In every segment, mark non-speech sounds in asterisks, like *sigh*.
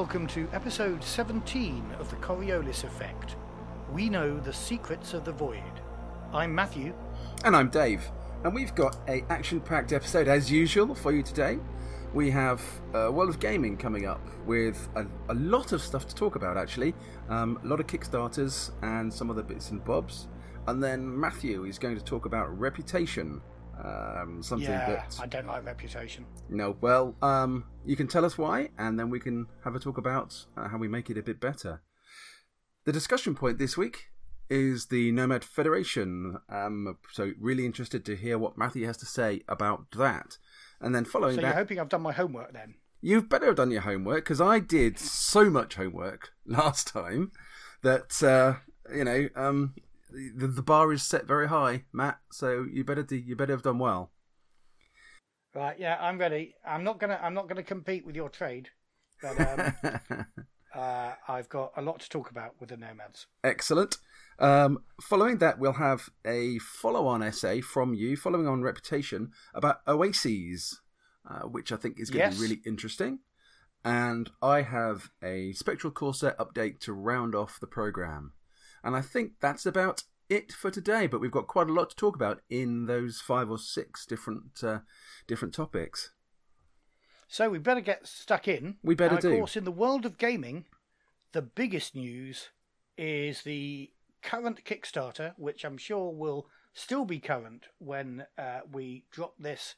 welcome to episode 17 of the Coriolis Effect. We know the secrets of the void. I'm Matthew. And I'm Dave. And we've got a action-packed episode as usual for you today. We have a World of Gaming coming up with a, a lot of stuff to talk about, actually. Um, a lot of Kickstarters and some other bits and bobs. And then Matthew is going to talk about Reputation, um, something yeah, that I don't like reputation. no. Well, um, you can tell us why, and then we can have a talk about uh, how we make it a bit better. The discussion point this week is the Nomad Federation. Um, so really interested to hear what Matthew has to say about that. And then following So that, you're hoping I've done my homework then? You've better have done your homework because I did so much homework *laughs* last time that uh, you know um, the, the bar is set very high, Matt. So you better do, you better have done well. Right, yeah, I'm ready. I'm not gonna I'm not gonna compete with your trade, but um, *laughs* uh, I've got a lot to talk about with the nomads. Excellent. Um, following that, we'll have a follow-on essay from you, following on reputation about oases, uh, which I think is going to Yes. be really interesting. And I have a spectral core set update to round off the program. And I think that's about it for today. But we've got quite a lot to talk about in those five or six different uh, different topics. So we better get stuck in. We better and of do. course, in the world of gaming, the biggest news is the current Kickstarter, which I'm sure will still be current when uh, we drop this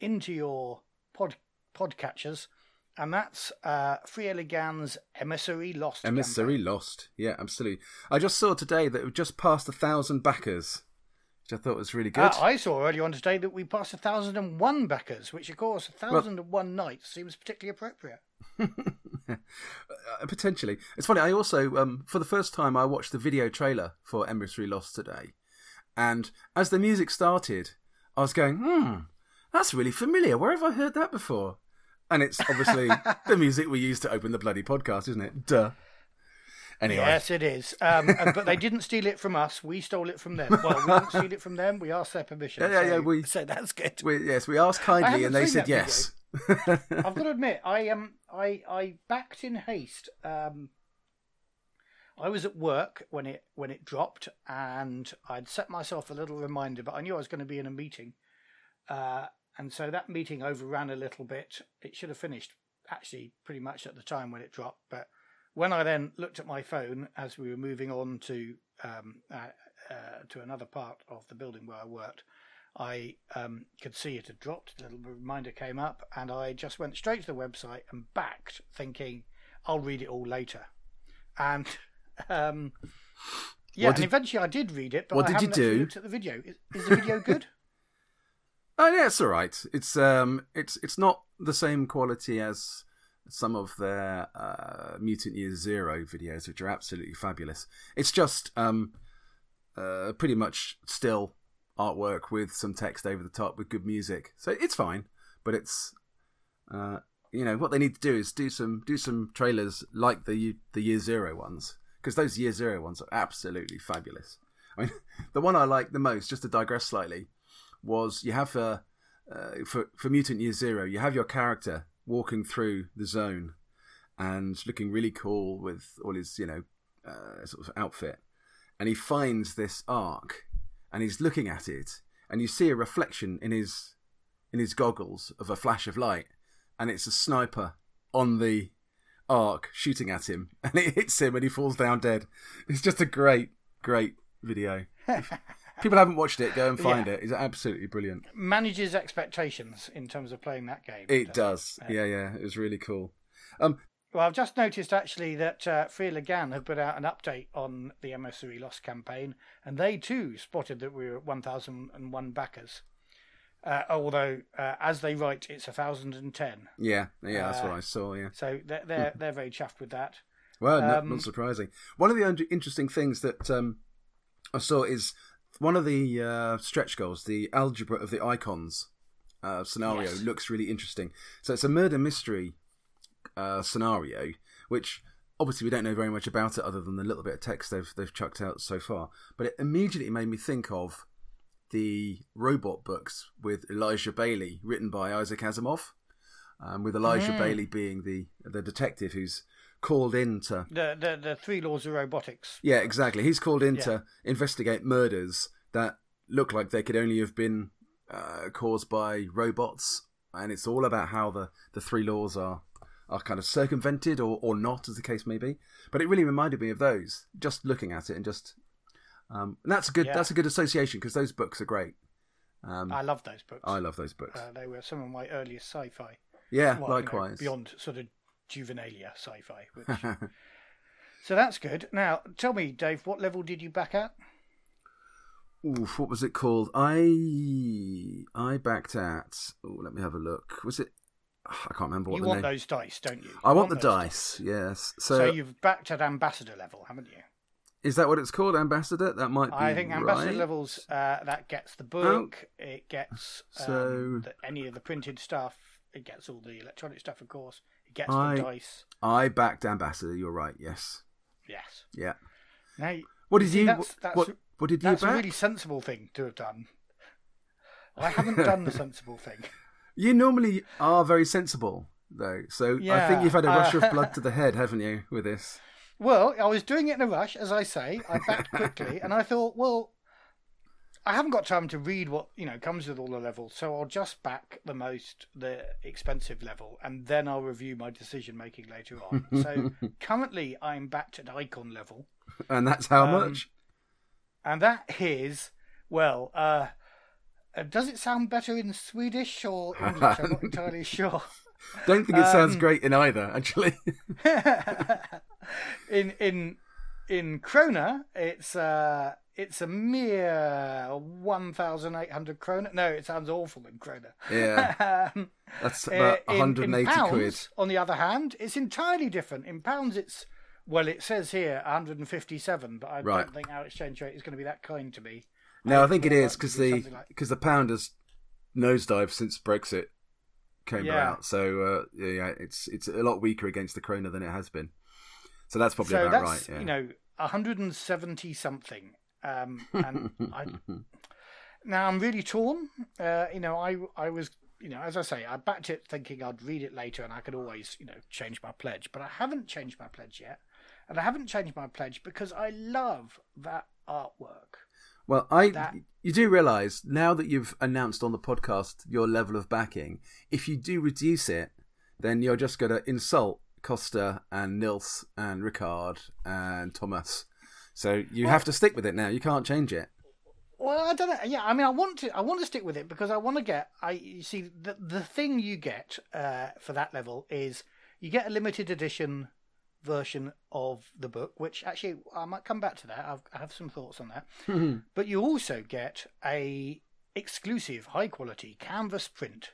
into your pod podcatchers, and that's uh, Free Emissary Lost. Emissary campaign. lost. Yeah, absolutely. I just saw today that we've just passed a thousand backers, which I thought was really good. Uh, I saw earlier on today that we passed a 1,001 backers, which, of course, a 1,001 nights seems particularly appropriate. *laughs* Uh, potentially. It's funny. I also, um, for the first time, I watched the video trailer for Emissary Lost today, and as the music started, I was going, "Hmm, that's really familiar. Where have I heard that before?" And it's obviously *laughs* the music we use to open the bloody podcast, isn't it? Duh. Anyway, Yes, it is. Um, but they didn't steal it from us. We stole it from them. Well, we didn't steal it from them. We asked their permission. Yeah, yeah, so, yeah, we- so that's good. we, yes, we asked kindly, and they said yes. I've got to admit, I um, I I backed in haste. Um, I was at work when it when it dropped, and I'd set myself a little reminder, but I knew I was going to be in a meeting, uh, and so that meeting overran a little bit. It should have finished actually pretty much at the time when it dropped, but when I then looked at my phone as we were moving on to um, uh, uh, to another part of the building where I worked, I um, could see it had dropped. The little reminder came up, and I just went straight to the website and backed, thinking I'll read it all later. And *laughs* um, yeah, What and eventually I did read it, but what I did you do? looked at the video. Is, is the video good? Oh yeah, it's all right. It's um, it's it's not the same quality as some of their uh, Mutant Year Zero videos, which are absolutely fabulous. It's just um, uh, pretty much still artwork with some text over the top with good music, so it's fine. But it's uh, you know what they need to do is do some do some trailers like the the Year Zero ones because those Year Zero ones are absolutely fabulous. I mean, *laughs* the one I like the most, just to digress slightly, was you have uh, uh, for for Mutant Year Zero, you have your character walking through the zone and looking really cool with all his you know uh, sort of outfit, and he finds this arc, and he's looking at it, and you see a reflection in his in his goggles of a flash of light, and it's a sniper on the arc shooting at him, *laughs* and it hits him, and he falls down dead. It's just a great, great video. *laughs* People haven't watched it, go and find Yeah. it. It's absolutely brilliant. Manages expectations in terms of playing that game. It does. Yeah, yeah. It was really cool. Um, Well, I've just noticed actually that uh, Lagan have put out an update on the Emissary Lost campaign, and they too spotted that we were at 1,001 backers. Uh, although, uh, as they write, it's 1,010. yeah, yeah. That's what Uh, I saw. Yeah. So they're, they're, they're very chuffed with that. Well, not, um, not surprising. One of the interesting things that um, I saw is one of the uh, stretch goals, the algebra of the icons uh, scenario, Yes. looks really interesting. So it's a murder mystery uh, scenario, which obviously we don't know very much about it other than the little bit of text they've they've chucked out so far. But it immediately made me think of the robot books with Elijah Baley, written by Isaac Asimov, um, with Elijah Mm. Baley being the the detective who's called in to The the the three laws of robotics. yeah exactly he's called in Yeah. to investigate murders that look like they could only have been uh, caused by robots and it's all about how the the three laws are are kind of circumvented or, or not as the case may be but it really reminded me of those just looking at it and just um, and that's a good Yeah. that's a good association because those books are great um, I love those books. I love those books Uh, they were some of my earliest sci-fi. yeah Well, you know, likewise beyond sort of juvenilia sci-fi. Which... *laughs* so that's good. Now, tell me, Dave, what level did you back at? Oof, what was it called? I I backed at. Oh, let me have a look. Was it? I can't remember what you want name. those dice, don't you? You I want the those dice. Yes. So, So, you've backed at ambassador level, haven't you? is that what it's called, Ambassador? That might be. I think ambassador right. levels uh, that gets the book. It gets um, So- the, any of the printed stuff. It gets all the electronic stuff, of course. Gets I- the dice. I backed Ambassador. You're right. Yes. Yes. Yeah. Now, What did you? that's- that's- what What did you that's back? a really sensible thing to have done. I haven't done the *laughs* sensible thing. You normally are very sensible, though. So I think you've had a rush uh, of blood to the head, *laughs* haven't you, with this? Well, I was doing it in a rush, as I say. I backed quickly, and I thought, well, I haven't got time to read what you know comes with all the levels, so I'll just back the most, the expensive level, and then I'll review my decision making later on. *laughs* so currently, I'm backed at icon level, And that's how Um, much. and that is well. uh uh, does it sound better in Swedish or English? I'm not *laughs* entirely sure. Don't think it sounds um, great in either, actually. *laughs* in in in krona, it's uh it's a mere one thousand eight hundred krona. No, it sounds awful in krona. yeah, *laughs* Um, that's uh, about in- 180 in pounds, quid. On the other hand, it's entirely different. In pounds, it's well, it says here 157, but I Right. don't think our exchange rate is going to be that kind to me. No, I think it is because the like- because the pound has nosedived since Brexit came Yeah. about. So uh, yeah, yeah, it's it's a lot weaker against the krona than it has been. So that's probably so about that's right. Yeah. you know 170 something. Um, and I, *laughs* now I'm really torn. Uh, you know, I I was you know as I say, I backed it thinking I'd read it later and I could always you know change my pledge, but I haven't changed my pledge yet, and I haven't changed my pledge because I love that artwork. Well, I That- you do realise now that you've announced on the podcast your level of backing, if you do reduce it, then you're just going to insult Kosta and Nils and Rickard and Thomas. So you have to stick with it now. You can't change it. Well, I don't know. Yeah, I mean, I want to. I want to stick with it because I want to get. I you see the the thing you get uh, for that level is you get a limited edition version of the book, which actually I might come back to that. I've, I have some thoughts on that. *laughs* but you also get a exclusive, high quality canvas print,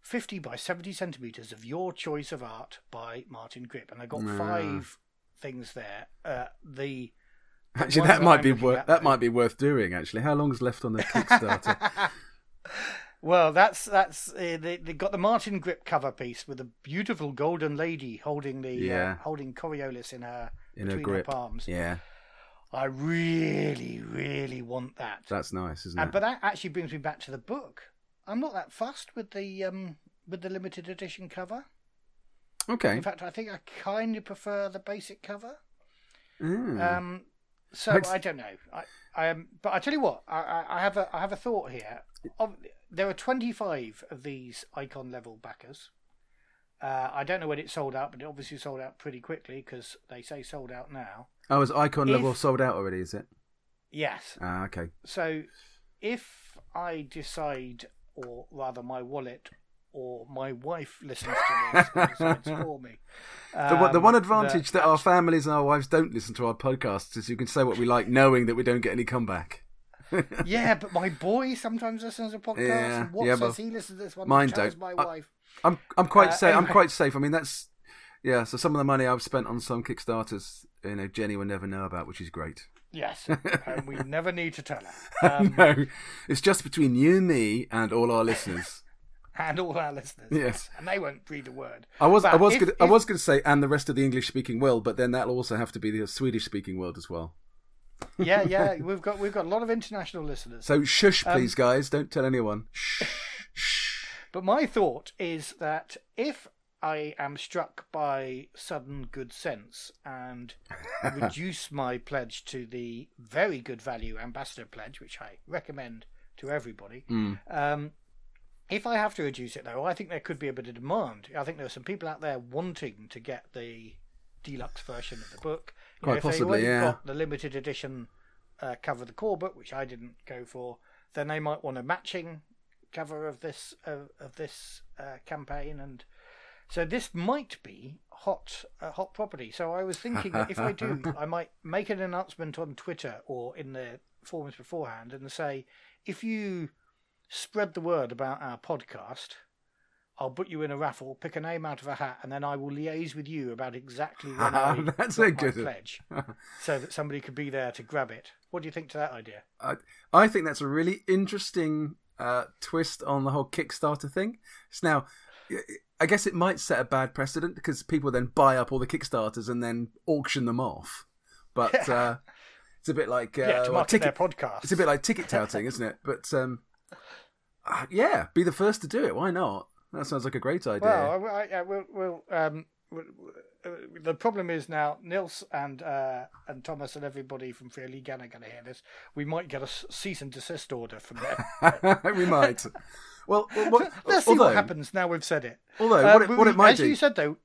fifty by seventy centimeters of your choice of art by Martin Grip, and I got Ah. five things there. Uh, the *laughs* Actually, that might be worth that might be worth doing. Actually, how long's left on the Kickstarter? *laughs* Well, that's that's uh, they they got the Martin Grip cover piece with a beautiful golden lady holding the Yeah. uh, holding Coriolis in her In her grip. her palms. yeah, I really, really want that. that's nice, isn't And, it? but that actually brings me back to the book. I'm not that fussed with the um with the limited edition cover. okay. In fact, I think I kind of prefer the basic cover. Mm. Um, so I don't know. I, I um, but I tell you what, I, I, have a I have a thought here. Of, there are 25 of these icon level backers. Uh, I don't know when it sold out, but it obviously sold out pretty quickly because they say sold out now. oh, is icon if- level sold out already? Is it? Yes. Ah, okay. So if I decide, or rather my wallet or my wife listens to this for me. *laughs* The, one- the um, one advantage that our families and our wives don't listen to our podcasts is you can say what we like, knowing that we don't get any comeback. *laughs* yeah, but my boy sometimes listens to podcasts. Yeah, what yeah, says he listens to this one? mine don't. my I- wife. I'm I'm quite Uh, safe. I'm quite safe. I mean, that's yeah. So some of the money I've spent on some Kickstarters, you know, Jenny will never know about, which is great. Yes, *laughs* and we never need to tell her. Um, no, it's just between you and me and all our listeners. And all our listeners. Yes. and they won't read a word. I was I was if- gonna, I was going to say and the rest of the English speaking world, but then that'll also have to be the Swedish speaking world as well. Yeah, *laughs* yeah, we've got we've got a lot of international listeners. So shush, Um, please, guys. Don't tell anyone. Shh. Shh. But my thought is that if I am struck by sudden good sense and *laughs* reduce my pledge to the very good value ambassador pledge, which I recommend to everybody. Mm. Um, if I have to reduce it though, I think there could be a bit of demand. I think there are some people out there wanting to get the deluxe version of the book. You Quite if possibly, they yeah. got the limited edition uh, cover of the core book, which I didn't go for, then they might want a matching cover of this of, of this uh, campaign, and so this might be hot uh, hot property. So I was thinking if I do, *laughs* I might make an announcement on Twitter or in the forums beforehand and say if you spread the word about our podcast. I'll put you in a raffle, pick a name out of a hat, and then I will liaise with you about exactly *laughs* when I That's a good- pledge, *laughs* so that somebody could be there to grab it. What do you think to that idea? I, I think that's a really interesting uh, twist on the whole Kickstarter thing. So now, I guess it might set a bad precedent because people then buy up all the Kickstarters and then auction them off. But *laughs* uh, it's a bit like uh, yeah, to well, ticket, their podcast. It's a bit like ticket touting, isn't it? But um, uh, yeah, be the first to do it. Why not? That sounds like a great idea. Well, I, I, we'll, we'll, um, we'll, uh, the problem is now Nils and uh, and Thomas and everybody from Free League are going to hear this. We might get a cease and desist order from them. *laughs* we might. Well, well, what, *laughs* Let's see what happens now we've said it. Although, Uh, what, it, what we- it might as do, you said though,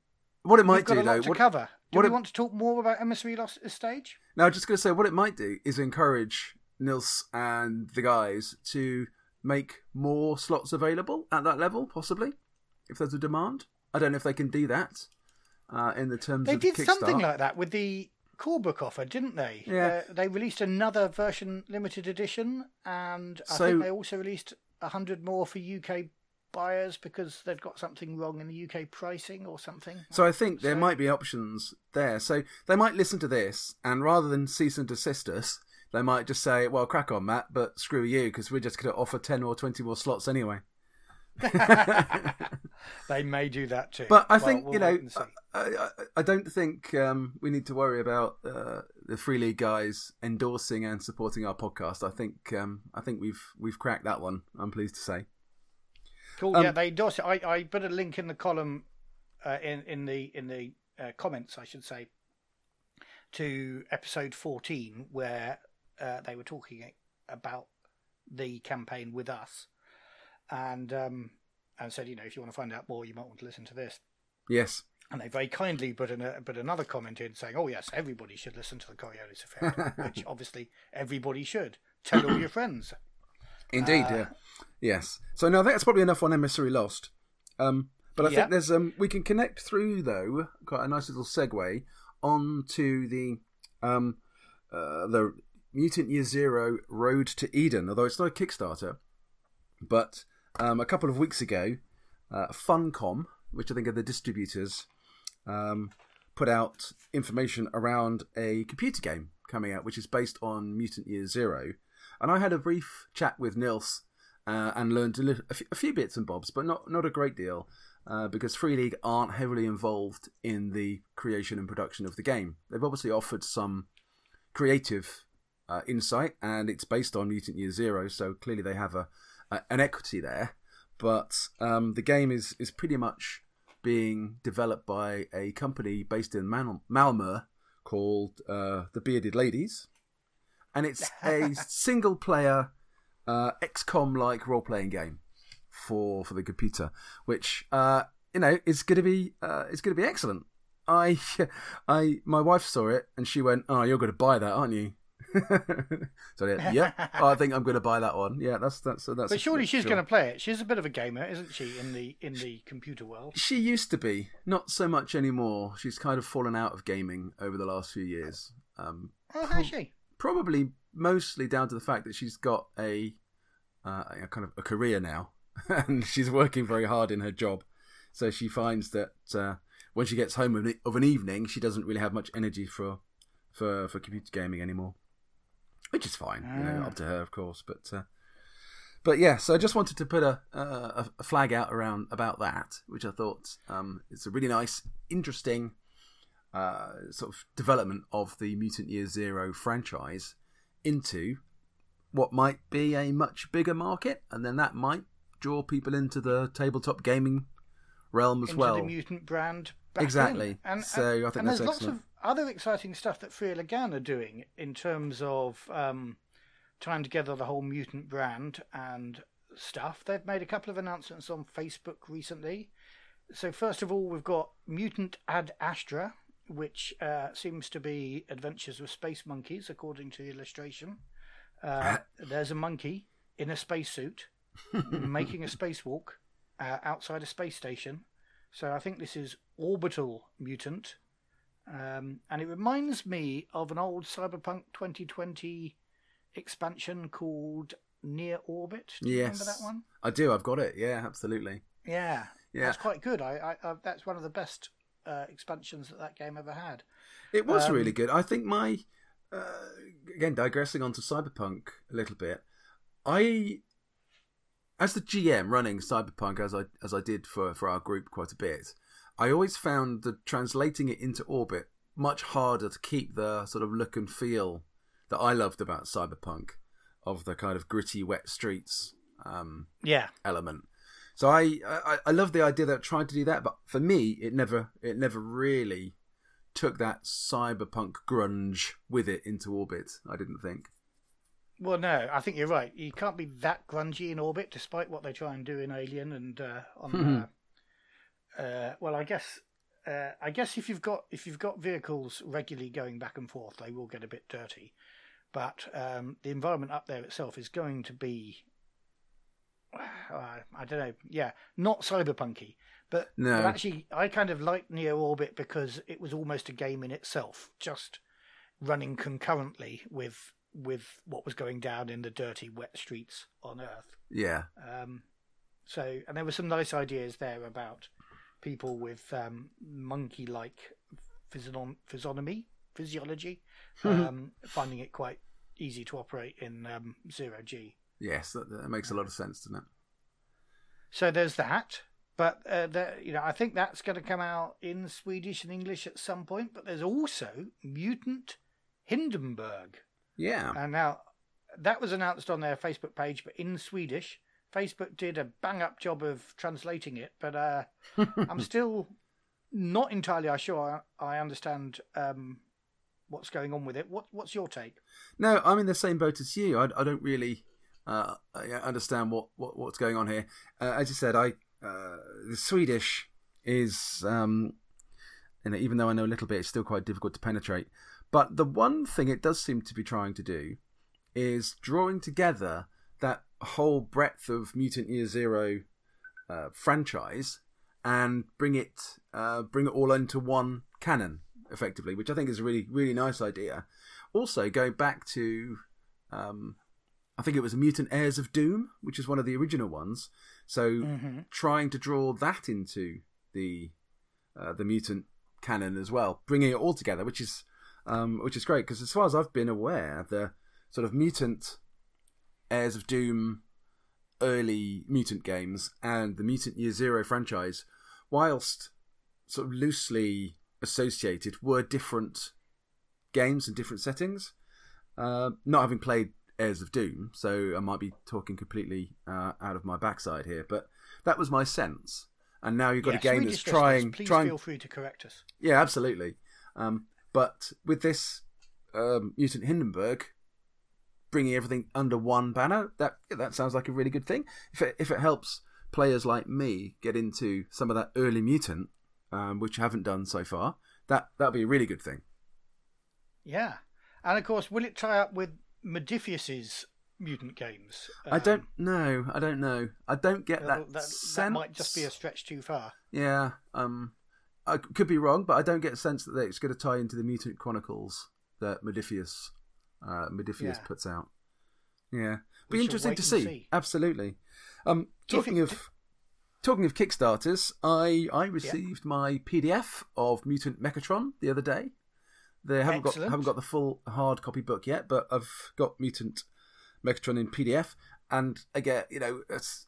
what it we've might got do a lot though, to what, cover. Do what we it- want to talk more about Emissary Lost Stage? Now, I'm just going to say what it might do is encourage Nils and the guys to make more slots available at that level, possibly, if there's a demand. I don't know if they can do that uh, in the terms They of did Kickstart. something like that with the core book offer, didn't they? Yeah. Uh, they released another version, limited edition, and I So- think they also released a hundred more for UK buyers because they've got something wrong in the UK pricing or something. So I think there So- might be options there. So they might listen to this, and rather than cease and desist us, they might just say, "Well, crack on, Matt, but screw you, because we're just going to offer ten or twenty more slots anyway." *laughs* *laughs* They may do that too. But I Well, think we'll you know, wait and see. I, I, I don't think um, we need to worry about uh, the Free League guys endorsing and supporting our podcast. I think um, I think we've we've cracked that one. I'm pleased to say. Cool. Um, yeah, they endorse it. I, I put a link in the column, uh, in in the in the uh, comments, I should say, to episode fourteen where uh, they were talking about the campaign with us, and um, and said, you know, if you want to find out more, you might want to listen to this. Yes, And they very kindly put in a, put another comment in saying, "Oh yes, everybody should listen to the Coriolis Effect," *laughs* which obviously everybody should. Tell all your friends. *clears throat* indeed. Uh, yeah, yes. So now that's probably enough on Emissary Lost. Um, but I Yeah. think there's um, we can connect through though quite a nice little segue onto the um, uh, the Mutant Year Zero Road to Eden. Although it's not a Kickstarter, but um, a couple of weeks ago, uh, Funcom, which I think are the distributors, um, put out information around a computer game coming out, which is based on Mutant Year Zero. And I had a brief chat with Nils uh, and learned a, li- a few- few bits and bobs, but not not a great deal, uh, because Free League aren't heavily involved in the creation and production of the game. They've obviously offered some creative uh, insight, and it's based on Mutant Year Zero, so clearly they have a, a an equity there. But um, the game is is pretty much being developed by a company based in Mal- Malmö called uh, the Bearded Ladies, and it's a *laughs* single player uh, XCOM like role playing game for for the computer, which uh, you know is going to be uh, is going to be excellent. I *laughs* I my wife saw it and she went, "Oh, you're going to buy that, aren't you?" *laughs* so yeah, yeah, *laughs* I think I'm going to buy that one. Yeah, that's that's that's. But surely she's going to play it. She's a bit of a gamer, isn't she? In the in the computer world. She used to be, not so much anymore. She's kind of fallen out of gaming over the last few years. Um, Oh, has she? probably mostly down to the fact that she's got a, uh, a kind of a career now, *laughs* and she's working very hard in her job. So she finds that uh, when she gets home of an- of an evening, she doesn't really have much energy for for for computer gaming anymore, which is fine. You know, Ah. up to her, of course. But uh, but yeah, so I just wanted to put a, a a flag out around about that, which I thought um, it's a really nice, interesting uh, sort of development of the Mutant Year Zero franchise into what might be a much bigger market, and then that might draw people into the tabletop gaming realm as into well. the mutant brand. Exactly. in. And, So, and, I think and that's there's lots excellent. of other exciting stuff that Free Lagan are doing in terms of um, tying together the whole mutant brand and stuff. They've made a couple of announcements on Facebook recently. So first of all, we've got Mutant Ad Astra, which uh, seems to be adventures with space monkeys, according to the illustration. Uh, *laughs* there's a monkey in a spacesuit *laughs* making a spacewalk uh, outside a space station. So I think this is Orbital Mutant. Um, and it reminds me of an old Cyberpunk 2020 expansion called Near Orbit. Do you remember that one? I do. I've got it. Yeah, absolutely. Yeah, Yeah. that's quite good. I, I, I that's one of the best uh, expansions that that game ever had. It was Um, really good. I think my uh, again digressing onto Cyberpunk a little bit. I as the GM running Cyberpunk as I as I did for for our group quite a bit. I always found that translating it into orbit much harder to keep the sort of look and feel that I loved about Cyberpunk of the kind of gritty wet streets um, Yeah, element. So I, I I love the idea that trying to do that, but for me, it never it never really took that cyberpunk grunge with it into orbit. I didn't think. Well, no, I think you're right. You can't be that grungy in orbit, despite what they try and do in Alien and uh, on. uh, uh, well, I guess, uh, I guess if you've got if you've got vehicles regularly going back and forth, they will get a bit dirty. But um, the environment up there itself is going to be, uh, I don't know, yeah, not cyberpunky. But, No. but actually, I kind of liked Neo Orbit because it was almost a game in itself, just running concurrently with with what was going down in the dirty, wet streets on Earth. Yeah, Um, so, and there were some nice ideas there about people with um, monkey-like physion- physiognomy, physiology, um, finding it quite easy to operate in um, zero G. yes, that, that makes a lot of sense, doesn't it? So there's that. But uh, the, you know, I think that's going to come out in Swedish and English at some point. But there's also Mutant Hindenburg. Yeah, And now that was announced on their Facebook page, but in Swedish. Facebook did a bang up job of translating it, but uh, *laughs* I'm still not entirely sure I understand um, what's going on with it. What What's your take? No, I'm in the same boat as you. I, I don't really uh, I understand what, what what's going on here. Uh, as you said, I uh, the Swedish is um, you know, even though I know a little bit, it's still quite difficult to penetrate. But the one thing it does seem to be trying to do is drawing together that whole breadth of Mutant Year Zero uh, franchise and bring it uh, bring it all into one canon effectively, which I think is a really really nice idea. Also, going back to um, I think it was Mutant Heirs of Doom, which is one of the original ones. So Mm-hmm. trying to draw that into the uh, the mutant canon as well, bringing it all together, which is um, which is great because as far as I've been aware, the sort of mutant Heirs of Doom early mutant games and the Mutant Year Zero franchise, whilst sort of loosely associated, were different games and different settings. Uh, not having played Heirs of Doom, so I might be talking completely uh, out of my backside here, but that was my sense. And now you've got a game that's trying, Please trying, feel free to correct us. yeah, absolutely. Um, but with this um, Mutant Hindenburg bringing everything under one banner, that that sounds like a really good thing. If it, if it helps players like me get into some of that early Mutant, um, which I haven't done so far, that that'd be a really good thing. Yeah, and of course, will it tie up with Modiphius's mutant games? I don't Um, know. I don't know. I don't get that, that, that, sense. that might just be a stretch too far. Yeah. Um, I could be wrong, but I don't get a sense that it's going to tie into the Mutant Chronicles that Modiphius, uh, Modiphius Yeah. puts out. Yeah, be interesting to see. see. Absolutely. Um, If it- talking of talking of Kickstarters, I I received my PDF of Mutant Mechatron the other day. They haven't got haven't got the full hard copy book yet, but I've got Mutant Mechatron in PDF. And again, you know, it's,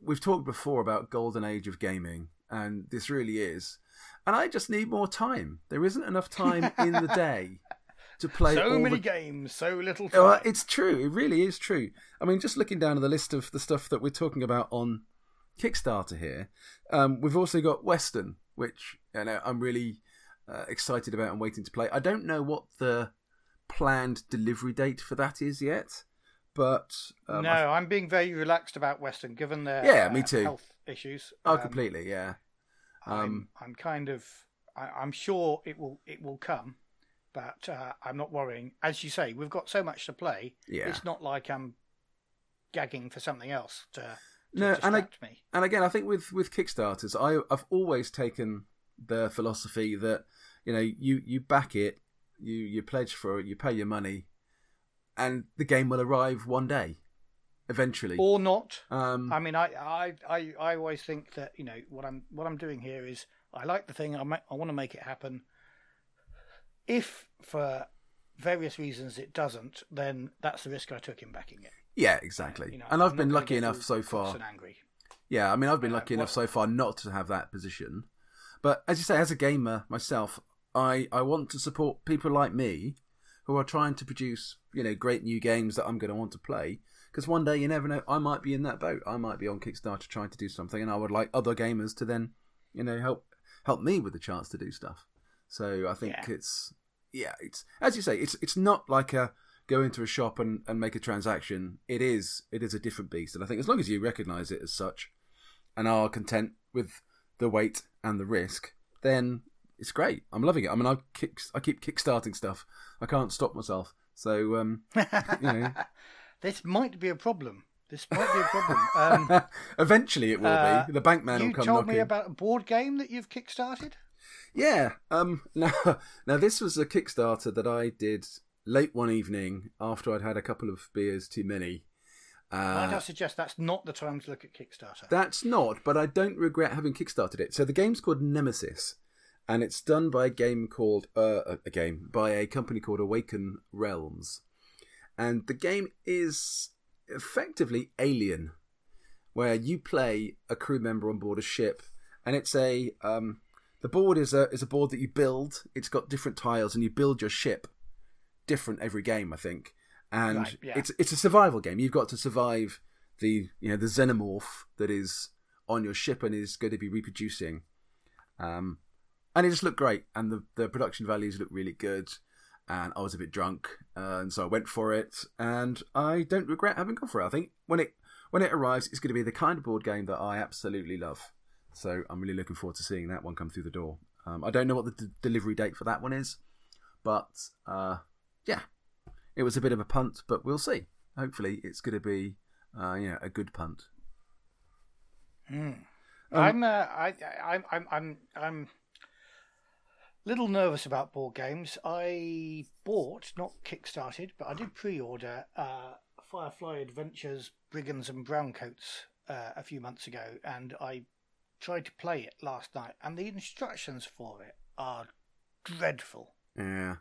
we've talked before about golden age of gaming, and this really is. And I just need more time. There isn't enough time *laughs* in the day to play so many the games, so little Oh, time. uh, it's true. It really is true. I mean, just looking down at the list of the stuff that we're talking about on Kickstarter here, um, we've also got Western, which you know, I'm really uh, excited about and waiting to play. I don't know what the planned delivery date for that is yet, but um, no, I'm being very relaxed about Western, given their Yeah, me uh, too. health issues. oh, Um, completely, yeah. I'm, Um, I'm kind of, I'm sure it will, it will come, but uh, I'm not worrying. As you say, we've got so much to play. Yeah. It's not like I'm gagging for something else to, to No, and I- distract me. and again, I think with with Kickstarters, I I've always taken the philosophy that you know you you back it, you you pledge for it, you pay your money, and the game will arrive one day, eventually. Or not. um, I mean, I, I, I, I always think that you know what I'm what I'm doing here is I like the thing. I ma- I want to make it happen. If for various reasons it doesn't, then that's the risk I took in backing it. yeah, exactly. You know, and I'm I've been lucky enough so far. and angry. Yeah, I mean, I've been Uh, lucky enough so far not to have that position. But as you say, as a gamer myself, I, I want to support people like me who are trying to produce, you know, great new games that I'm going to want to play. Because one day you never know, I might be in that boat. I might be on Kickstarter trying to do something, and I would like other gamers to then, you know, help help me with the chance to do stuff. So I think Yeah. it's yeah, it's as you say, it's it's not like a go into a shop and, and make a transaction. It is it is a different beast, and I think as long as you recognise it as such, and are content with the weight and the risk, then it's great. I'm loving it. I mean, I kick, I keep kickstarting stuff. I can't stop myself. So um, know. *laughs* this might be a problem. This might be a problem. Um, *laughs* eventually it will Uh, be. The bank man you will come You told me about a board game that you've kickstarted. Yeah. Um. *laughs* Now, now this was a Kickstarter that I did late one evening after I'd had a couple of beers too many. Might I Uh, suggest that's not the time to look at Kickstarter. that's not, but I don't regret having kickstarted it. So the game's called Nemesis, and it's done by a game called uh, a game by a company called Awaken Realms, and the game is effectively Alien, where you play a crew member on board a ship, and it's a um, the board is a is a board that you build. It's got different tiles, and you build your ship different every game, I think. And Right, yeah. it's it's a survival game. You've got to survive the you know the xenomorph that is on your ship and is going to be reproducing. Um, and it just looked great, and the the production values look really good. And I was a bit drunk, uh, and so I went for it, and I don't regret having gone for it. I think when it when it arrives, it's going to be the kind of board game that I absolutely love. So I'm really looking forward to seeing that one come through the door. Um, I don't know what the d- delivery date for that one is, but uh, yeah, it was a bit of a punt, but we'll see. Hopefully, it's going to be uh, you know a good punt. Hmm. Um, I'm, uh, I, I, I'm, I'm, I'm a little nervous about board games. I bought, not kickstarted, but I did pre-order uh, Firefly Adventures Brigands and Browncoats uh, a few months ago, and I tried to play it last night, and the instructions for it are dreadful. Yeah,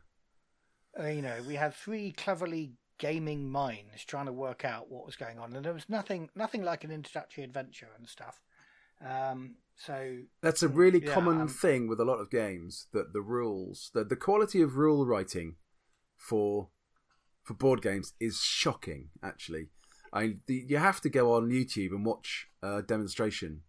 Uh, you know, we had three cleverly gaming minds trying to work out what was going on, and there was nothing, nothing like an introductory adventure and stuff. Um, so that's a really Yeah, common um, thing with a lot of games that the rules, the the quality of rule writing for for board games is shocking. Actually, I the, you have to go on YouTube and watch a demonstration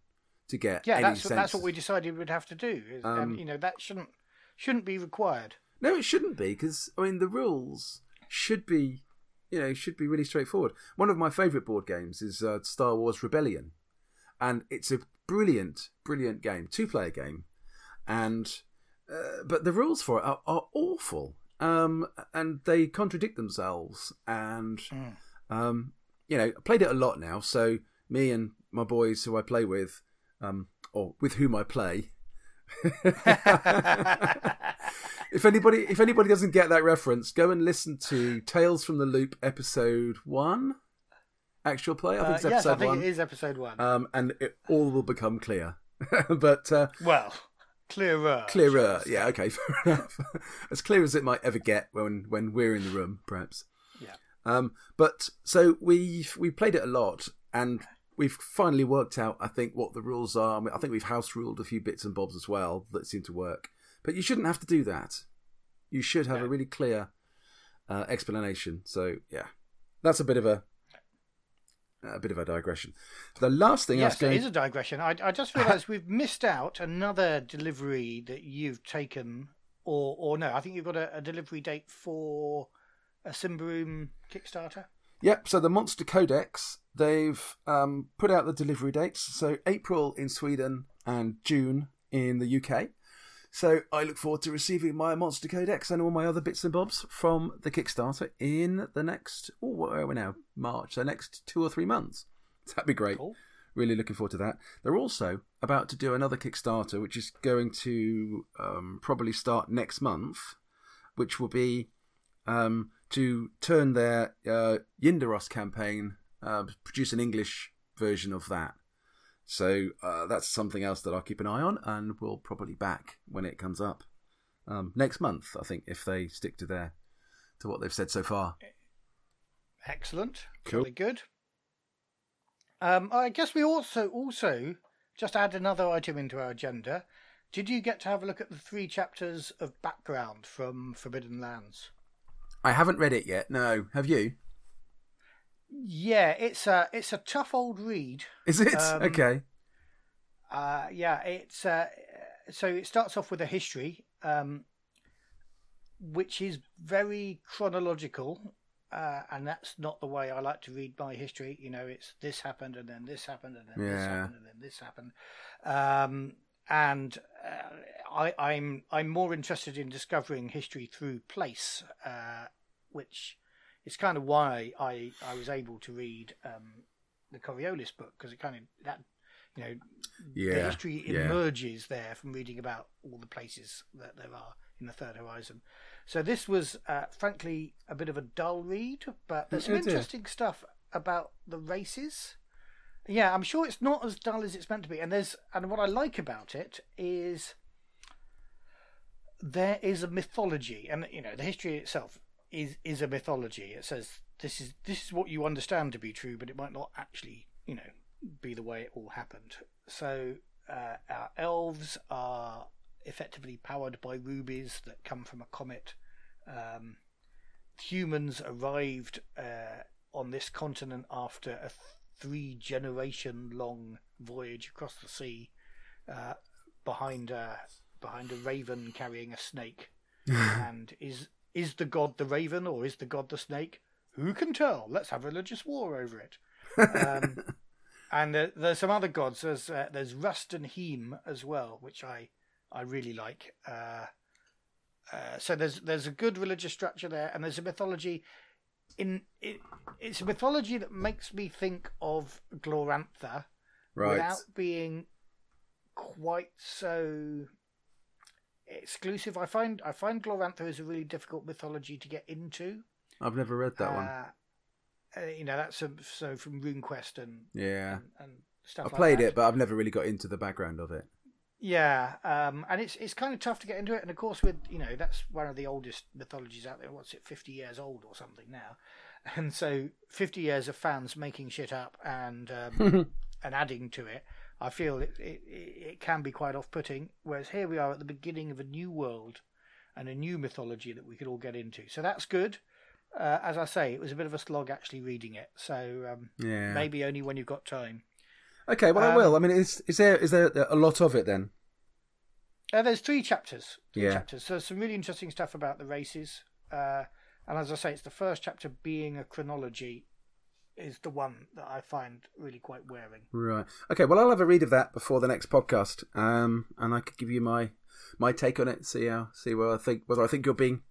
to get yeah, any that's sense. what, that's what we decided we'd have to do. Um, um, you know, that shouldn't shouldn't be required. No, it shouldn't be because I mean the rules should be, you know, should be really straightforward. One of my favourite board games is uh, Star Wars Rebellion, and it's a brilliant, brilliant game, two-player game, and uh, but the rules for it are, are awful, um, and they contradict themselves, and Mm. um, you know, I played it a lot now. So me and my boys who I play with, um, or with whom I play. *laughs* if anybody if anybody doesn't get that reference, go and listen to Tales from the Loop episode one. Actual play, I think Uh, it's yes, episode I think one. it is episode one. Um, and it all will become clear. *laughs* but uh, well, clearer. clearer, yeah, okay, *laughs* fair enough. as clear as it might ever get when when we're in the room, perhaps. Yeah. Um, but so we we played it a lot, and we've finally worked out, I think, what the rules are. I, think we've house ruled a few bits and bobs as well that seem to work. But you shouldn't have to do that. You should have No. a really clear uh, explanation. So yeah, that's a bit of a a bit of a digression. The last thing yes, I was going it is a digression. I, I just *laughs* realised we've missed out another delivery that you've taken, or or no, I think you've got a, a delivery date for a Symbaroum Kickstarter. Yep. So the Monster Codex, they've um, put out the delivery dates. So April in Sweden and June in the UK. So I look forward to receiving my Monster Codex and all my other bits and bobs from the Kickstarter in the next, oh, where are we now? March. So next two or three months. *laughs* That'd be great. Cool. Really looking forward to that. They're also about to do another Kickstarter, which is going to um, probably start next month, which will be um, to turn their uh, Yndaros campaign, uh, produce an English version of that. So uh, that's something else that I'll keep an eye on, and we'll probably back when it comes up um, next month. I think if they stick to their to what they've said so far. Excellent. Cool. Really good. Um, I guess we also also just add another item into our agenda. Did you get to have a look at the three chapters of background from Forbidden Lands? I haven't read it yet. No, have you? Yeah, it's a it's a tough old read. Is it Um, okay? Uh, yeah, it's uh, so it starts off with a history, um, which is very chronological, uh, and that's not the way I like to read my history. You know, it's this happened and then this happened and then this happened and then this happened, um, and uh, I, I'm I'm more interested in discovering history through place, uh, which is kind of why I I was able to read um, the Coriolis book because it kind of that you know the Yeah, history yeah. emerges there from reading about all the places that there are in the Third Horizon. So this was, uh, frankly, a bit of a dull read, but there's some interesting stuff about the races. Yeah, I'm sure it's not as dull as it's meant to be. And there's and what I like about it is there is a mythology, and you know the history itself is is a mythology. It says this is this is what you understand to be true, but it might not actually, you know, be the way it all happened. So uh, our elves are effectively powered by rubies that come from a comet. Um, humans arrived uh, on this continent after a three generation long voyage across the sea uh, behind a behind a raven carrying a snake. *laughs* and is is the god the raven or is the god the snake? Who can tell? Let's have religious war over it. Um, *laughs* and there, there's some other gods. There's uh, there's Rust and Heme as well, which I I really like. Uh, uh, so there's there's a good religious structure there, and there's a mythology. In it, it's a mythology that makes me think of Glorantha Right. without being quite so exclusive. I find I find Glorantha is a really difficult mythology to get into. I've never read that one. Uh, uh, you know that's um, so from RuneQuest and Yeah. and, and stuff. I've like played that. it, but I've never really got into the background of it. Yeah, um, and it's it's kind of tough to get into it, and of course, with you know that's one of the oldest mythologies out there. What's it, fifty years old or something now? *laughs* And so, fifty years of fans making shit up and um, *laughs* and adding to it, I feel it, it it can be quite off-putting. Whereas here we are at the beginning of a new world and a new mythology that we could all get into. So that's good. Uh, as I say, it was a bit of a slog actually reading it. So um, Yeah. maybe only when you've got time. Okay, well, I Um, will. I mean, is is there is there a lot of it then? Uh, there's three chapters. Three Yeah. chapters. So some really interesting stuff about the races. Uh, and as I say, it's the first chapter being a chronology is the one that I find really quite wearing. Right. Okay. Well, I'll have a read of that before the next podcast, um, and I could give you my my take on it. See how see whether I think whether I think you're being,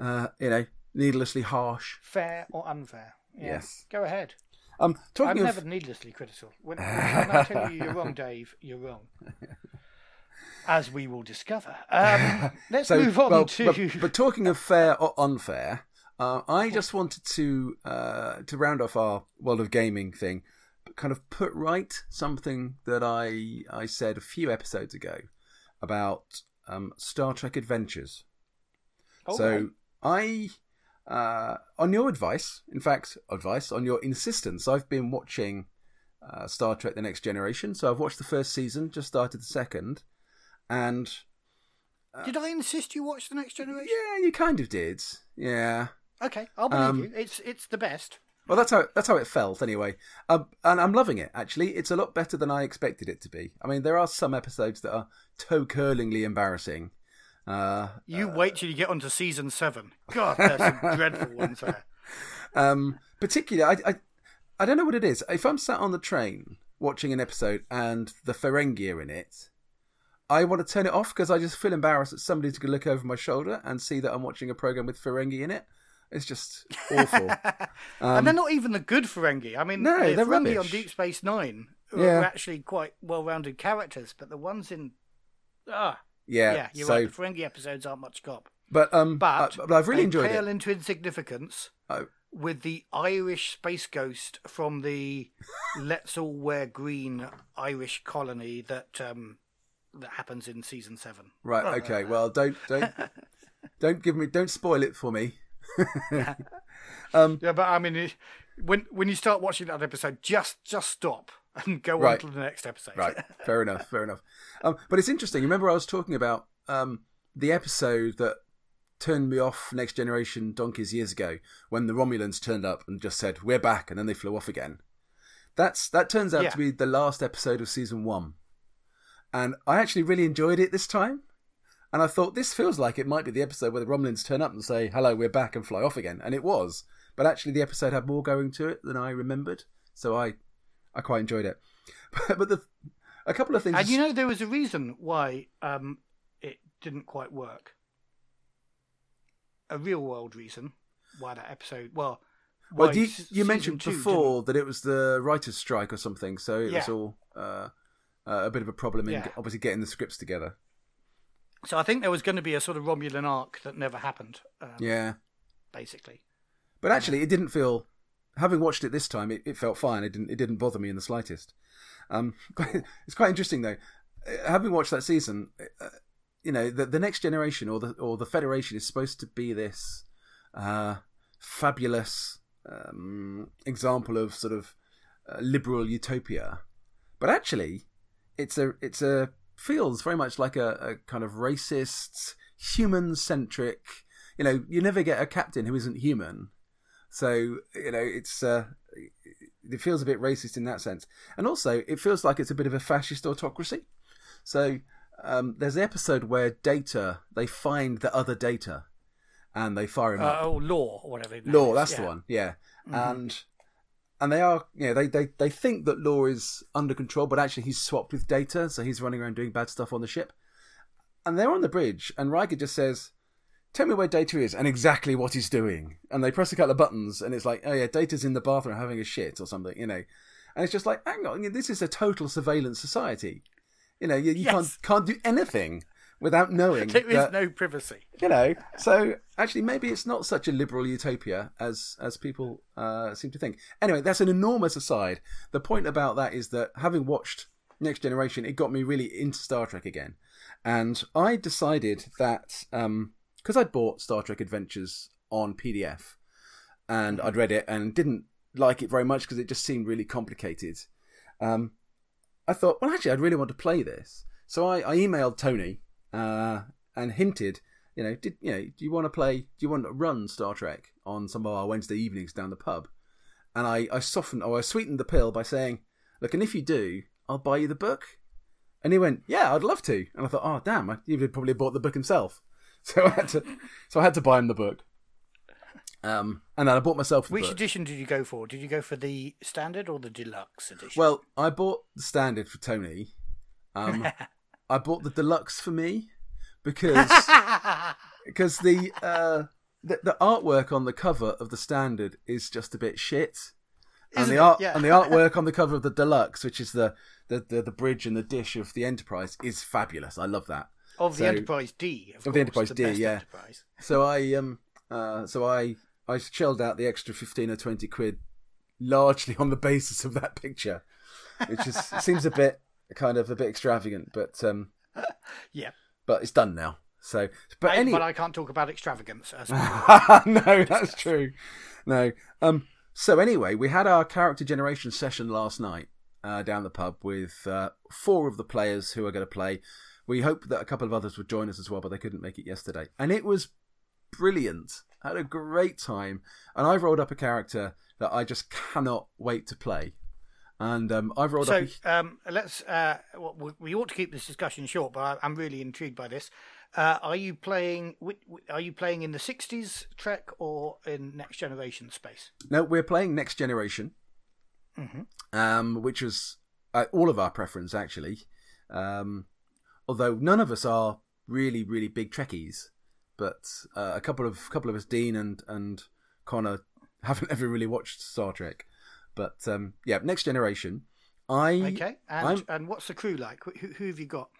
uh, you know, needlessly harsh. Fair or unfair? Yeah. Yes. Go ahead. Um, I'm of never needlessly critical. When, when I tell you you're wrong, *laughs* Dave, you're wrong. As we will discover. Um, *laughs* let's so, move on well, to. but, but talking of fair or unfair, uh, I just wanted to uh, to round off our world of gaming thing, kind of put right something that I I said a few episodes ago about um, Star Trek Adventures. Okay. So I, uh, on your advice, in fact, advice on your insistence, I've been watching uh, Star Trek: The Next Generation. So I've watched the first season, just started the second, and Did I insist you watch the next generation? yeah, you kind of did. Yeah. Okay, I'll believe Um, you. It's it's the best. Well, that's how that's how it felt anyway, um, and I'm loving it. Actually, it's a lot better than I expected it to be. I mean, there are some episodes that are toe curlingly embarrassing. Uh, You wait till you get onto season seven. God, there's some *laughs* dreadful ones there. um, particularly, I, I I don't know what it is. If I'm sat on the train watching an episode and the Ferengi are in it, I want to turn it off because I just feel embarrassed that somebody's going to look over my shoulder and see that I'm watching a program with Ferengi in it. It's just awful. *laughs* and they're not even the good Ferengi. I mean, Um, No, the they're Ferengi on. Deep Space Nine Yeah. are actually quite well-rounded characters, but the ones in ah, yeah, yeah, you're so, right. The Ferengi episodes aren't much cop, But um, but, uh, but I've really they enjoyed pale it. into insignificance Oh. with the Irish space ghost from the *laughs* Let's All Wear Green Irish colony that um, that happens in season seven. Right. Okay. Well, don't don't *laughs* don't give me don't spoil it for me. *laughs* Yeah, but I mean, it- when when you start watching that episode, just just stop and go Right. on to the next episode. Right. *laughs* Fair enough. Fair enough. Um, but it's interesting. Remember, I was talking about um, the episode that turned me off Next Generation donkeys years ago when the Romulans turned up and just said we're back, and then they flew off again. That's that turns out Yeah. to be the last episode of season one, and I actually really enjoyed it this time. And I thought this feels like it might be the episode where the Romulans turn up and say hello, we're back, and fly off again, and it was. But actually, the episode had more going to it than I remembered, so I I quite enjoyed it. *laughs* But, but the a couple of things. And you know, there was a reason why um, it didn't quite work. A real world reason why that episode. Well, well, you, you mentioned before that it was the writers' strike or something, so it was all uh, uh, a bit of a problem in Yeah. obviously getting the scripts together. So I think there was going to be a sort of Romulan arc that never happened. Um, Yeah, basically. but actually, it didn't feel. Having watched it this time, it, it felt fine. It didn't. It didn't bother me in the slightest. Um, *laughs* it's quite interesting though. Uh, Having watched that season, uh, you know, the the next generation or the or the Federation is supposed to be this uh, fabulous um, example of sort of uh, liberal utopia, but actually, it's a it's a feels very much like a, a kind of racist, human centric. You know, you never get a captain who isn't human. So you know, it's uh, it feels a bit racist in that sense, and also it feels like it's a bit of a fascist autocracy. So um, there's an episode where Data they find the other Data, and they fire him Uh, up. oh, Lore, or whatever. Lore, that's yeah. the one. Yeah, Mhm. and and they are, you know, they, they they think that Lore is under control, but actually he's swapped with Data, so he's running around doing bad stuff on the ship. And they're on the bridge, and Riker just says, "Tell me where Data is and exactly what he's doing." And they press a couple of buttons, and it's like, "Oh yeah, Data's in the bathroom having a shit or something," you know. And it's just like, hang on, this is a total surveillance society. You know, you, you Yes. can't can't do anything without *laughs* knowing There is that no privacy. you know so actually maybe it's not such a liberal utopia as as people uh, seem to think. Anyway that's an enormous aside. The point about that is that having watched next generation it got me really into star trek again. And i decided that because i'd bought star trek adventures on pdf and i'd read it and didn't like it very much because it just seemed really complicated. Um, i thought well actually i'd really want to play this. So i, I emailed tony uh, and hinted you know, did you know, do you want to play? Do you want to run Star Trek on some of our Wednesday evenings down the pub? And I, I softened, or I sweetened the pill by saying, look, and if you do, I'll buy you the book. And he went, yeah, I'd love to. And I thought, oh damn, I- he would probably bought the book himself. *laughs* So I had to, so I had to buy him the book. Um, and then I bought myself the Which book. edition did you go for? Did you go for the standard or the deluxe edition? Well, I bought the standard for Tony. Um, *laughs* I bought the deluxe for me because *laughs* because the, uh, the the artwork on the cover of the standard is just a bit shit, and Isn't the art Yeah. and the artwork on the cover of the deluxe, which is the, the the the bridge and the dish of the Enterprise, is fabulous. I love that. of the Enterprise D, of, Of the course, Enterprise D, yeah. Enterprise. So I um uh so I I shelled out the extra fifteen or twenty quid largely on the basis of that picture, which is *laughs* seems a bit kind of a bit extravagant, but um *laughs* Yeah, but it's done now. So but I- any but I can't talk about extravagance. As *laughs* no, that's true. No. Um. So anyway, we had our character generation session last night uh, down the pub with uh, four of the players who are going to play. We hope that a couple of others would join us as well, but they couldn't make it yesterday. And it was brilliant. I had a great time, and I've rolled up a character that I just cannot wait to play. And um, I've rolled So up. um, let's. Uh, we- ought to keep this discussion short, but I'm really intrigued by this. Uh, are you playing? Are you playing in the '60s Trek or in Next Generation space? No, we're playing Next Generation, um, which was uh, all of our preference actually. Um, although none of us are really, really big Trekkies, but uh, a couple of couple of us, Dean and and Connor, *laughs* haven't ever really watched Star Trek. But um, yeah, Next Generation. I Okay, and I'm- and what's the crew like? Who, who have you got?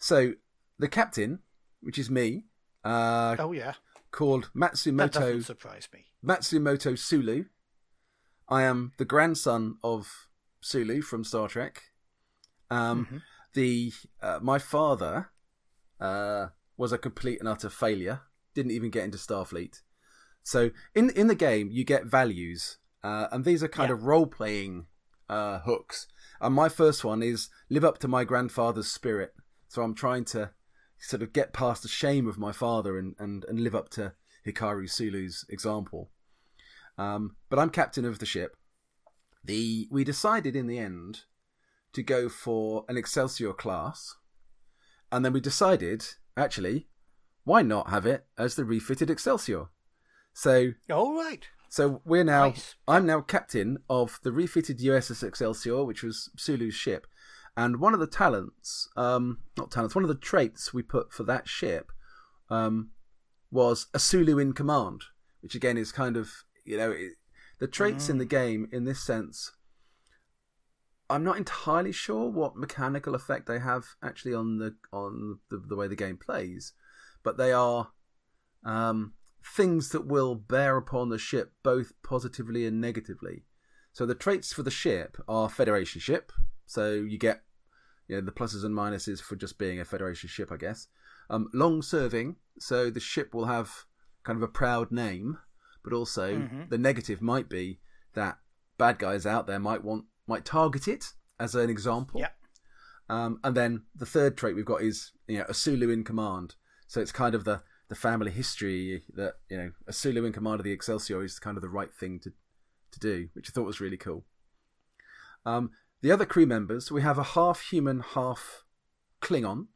so the captain, which is me, uh, Oh yeah, called that Matsumoto doesn't surprise me. Matsumoto Sulu. I am the grandson of Sulu from Star Trek. Um, Mhm. The uh, my father uh, was a complete and utter failure. Didn't even get into Starfleet. So in in the game, you get values, uh, and these are kind Yeah. of role playing uh, hooks. And my first one is live up to my grandfather's spirit. So I'm trying to sort of get past the shame of my father and, and, and live up to Hikaru Sulu's example. Um, but I'm captain of the ship. The we decided in the end to go for an Excelsior class, and then we decided actually why not have it as the refitted Excelsior. So All right. So we're now Nice. I'm now captain of the refitted USS Excelsior, which was Sulu's ship. And one of the talents, um, not talents, one of the traits we put for that ship um, was a Sulu in command, which again is kind of you know it, the traits in the game in this sense. I'm not entirely sure what mechanical effect they have actually on the on the, the way the game plays, but they are um, things that will bear upon the ship both positively and negatively. So the traits for the ship are Federation ship, so you get you know the pluses and minuses for just being a Federation ship, I guess. Um, long serving, so the ship will have kind of a proud name, but also Mhm. the negative might be that bad guys out there might want might target it as an example. Yeah. Um, and then the third trait we've got is you know a Sulu in command. So it's kind of the the family history that you know a Sulu in command of the Excelsior is kind of the right thing to to do, which I thought was really cool. Um, the other crew members, we have a half human, half Klingon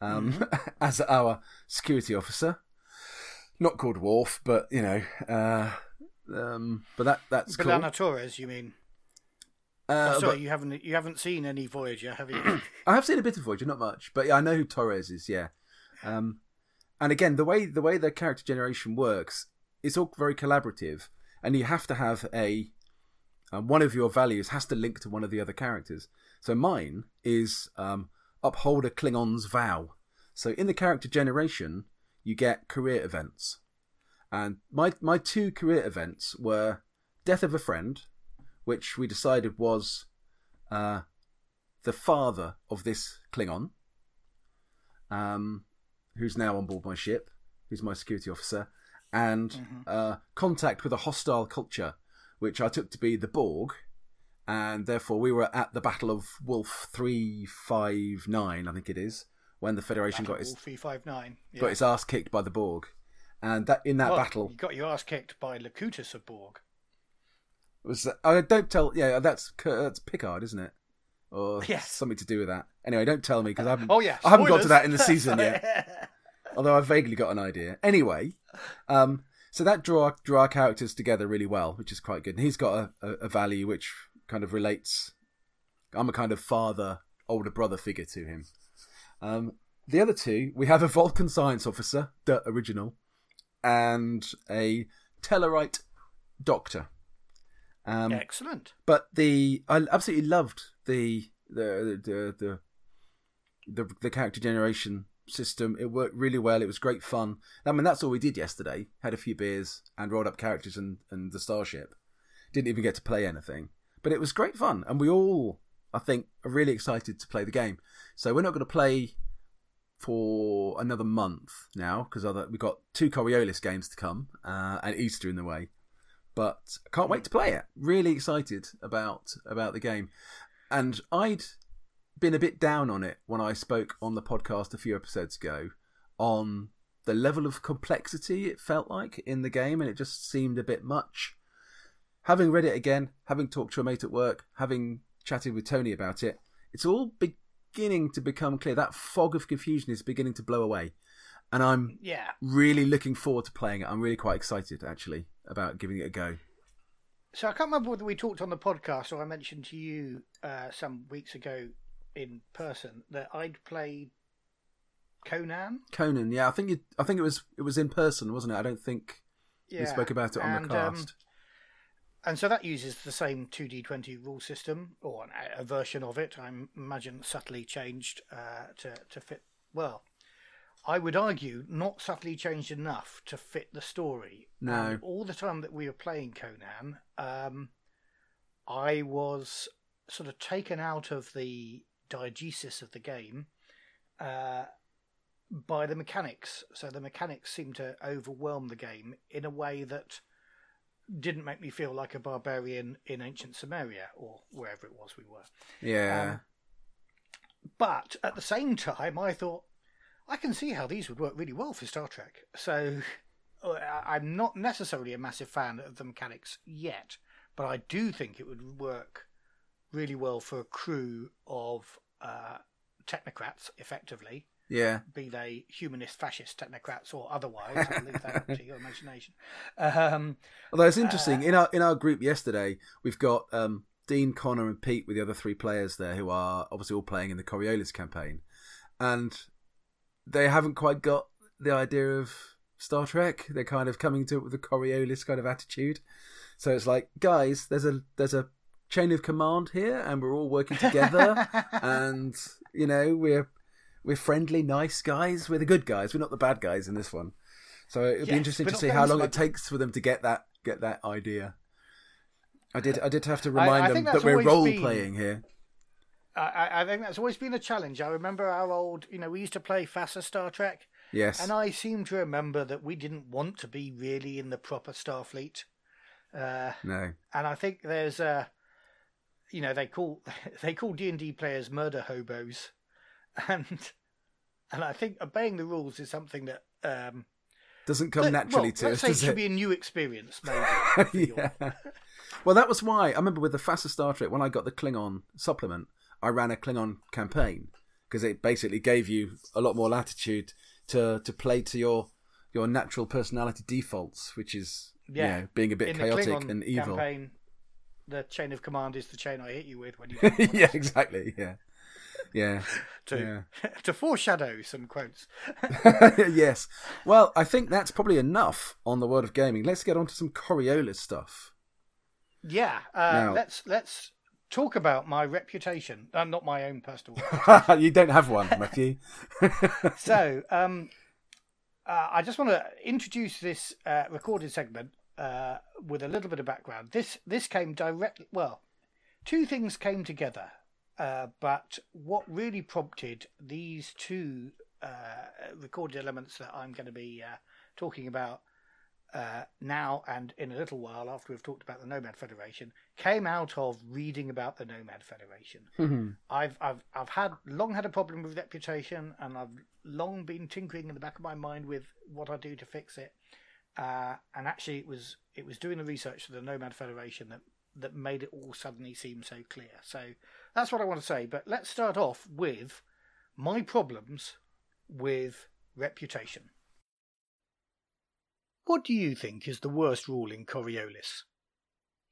um, *laughs* as our security officer. Not called Worf, but you know, uh, um, but that that's cool. B'Elanna Torres, you mean? Uh, Oh, sorry, but- you haven't you haven't seen any Voyager, have you? *clears throat* I have seen a bit of Voyager, not much, but yeah, I know who Torres is. Yeah, um, and again, the way the way the character generation works, it's all very collaborative, and you have to have a um, one of your values has to link to one of the other characters. So mine is um, uphold a Klingon's vow. So in the character generation, you get career events, and my my two career events were death of a friend, which we decided was uh, the father of this Klingon, um, who's now on board my ship, who's my security officer, and uh, contact with a hostile culture, which I took to be the Borg, and therefore we were at the Battle of Wolf three five nine, I think it is, when the Federation got its three five nine. Yeah. got its ass kicked by the Borg, and that in that Well, battle you got your ass kicked by Locutus of Borg. was uh, don't tell yeah that's that's Picard, isn't it? Or *laughs* Yes. something to do with that. Anyway, don't tell me because I haven't. Oh yeah, I haven't got to that in the season yet. *laughs* although I've vaguely got an idea. Anyway, um, so that drew our, drew our characters together really well, which is quite good. And he's got a, a, a value which kind of relates. I'm a kind of father, older brother figure to him. Um, the other two, we have a Vulcan science officer, the original, and a Tellarite doctor. Um, Excellent. but the I absolutely loved the the the the the, the character generation system. It worked really well. It was great fun. I mean, that's all we did yesterday. Had a few beers and rolled up characters and and the starship. Didn't even get to play anything, but it was great fun, and we all, I think, are really excited to play the game. So we're not going to play for another month now because we've got two Coriolis games to come uh, and Easter in the way but can't wait to play it. Really excited about about the game, and I'd been a bit down on it when I spoke on the podcast a few episodes ago on the level of complexity it felt like in the game, and it just seemed a bit much. having read it again, having talked to a mate at work, having chatted with Tony about it, it's all beginning to become clear. That fog of confusion is beginning to blow away. And I'm Yeah. really looking forward to playing it. I'm really quite excited, actually, about giving it a go. So I can't remember whether we talked on the podcast or I mentioned to you uh, some weeks ago in person that I'd played Conan. Conan, yeah, I think you, I think it was it was in person, wasn't it? I don't think Yeah. we spoke about it on and, the um, cast. and so that uses the same 2D20 rule system, or an, a version of it. I imagine subtly changed uh, to to fit. Well, I would argue not subtly changed enough to fit the story. No. And all the time that we were playing Conan, um, I was sort of taken out of the diegesis of the game uh, by the mechanics. So the mechanics seemed to overwhelm the game in a way that didn't make me feel like a barbarian in ancient Samaria or wherever it was we were. yeah, um, But at the same time, I thought I can see how these would work really well for Star Trek. So *laughs* uh, I'm not necessarily a massive fan of the mechanics yet, but I do think it would work really well for a crew of uh, technocrats, effectively, yeah. be they humanist, fascist technocrats or otherwise. I'll leave that to your imagination. *laughs* Um, Although it's interesting Uh, in our in our group yesterday, we've got um, Dean, Connor, and Pete with the other three players there who are obviously all playing in the Coriolis campaign, and they haven't quite got the idea of Star Trek. They're kind of coming to it with a Coriolis kind of attitude. So it's like, guys, there's a there's a chain of command here, and we're all working together, *laughs* and you know we're we're friendly, nice guys. We're the good guys. We're not the bad guys in this one. So it'll be interesting to see how long smug- it takes for them to get that get that idea. I did. I did have to remind I them that we're role been- playing here. I- I, think that's always been a challenge. I remember our old, you know, we used to play FASA Star Trek, Yes. and I seem to remember that we didn't want to be really in the proper Starfleet. Uh, no. and I think there's a, you know, they call *laughs* they call D and D players murder hobos, *laughs* and and I think obeying the rules is something that um, Doesn't come that- naturally well, to let's us, say it should it? be a new experience, *laughs* maybe. yeah. Well, that was why I remember with the FASA Star Trek when I got the Klingon supplement, I ran a Klingon campaign because it basically gave you a lot more latitude to to play to your your natural personality defaults, which is Yeah. you know, being a bit in chaotic and evil. campaign, the chain of command is the chain I hit you with when you. *laughs* yeah, exactly. Yeah, yeah, *laughs* to *laughs* to foreshadow some quotes. yes. Well, I think that's probably enough on the world of gaming. Let's get on to some Coriolis stuff. Yeah, uh, Now- let's let's talk about my reputation, uh, not my own personal. *laughs* you don't have one, Matthew. *laughs* so, um, uh, I just want to introduce this uh, recorded segment uh, with a little bit of background. This this came directly. Well, two things came together, uh, but what really prompted these two uh, recorded elements that I'm going to be uh, talking about uh, now and in a little while after we've talked about the Nomad Federation came out of reading about the Nomad Federation. I've I've I've had long had a problem with reputation, and I've long been tinkering in the back of my mind with what I do to fix it. Uh, and actually, it was it was doing the research for the Nomad Federation that that made it all suddenly seem so clear. So that's what I want to say. But let's start off with my problems with reputation. What do you think is the worst rule in Coriolis?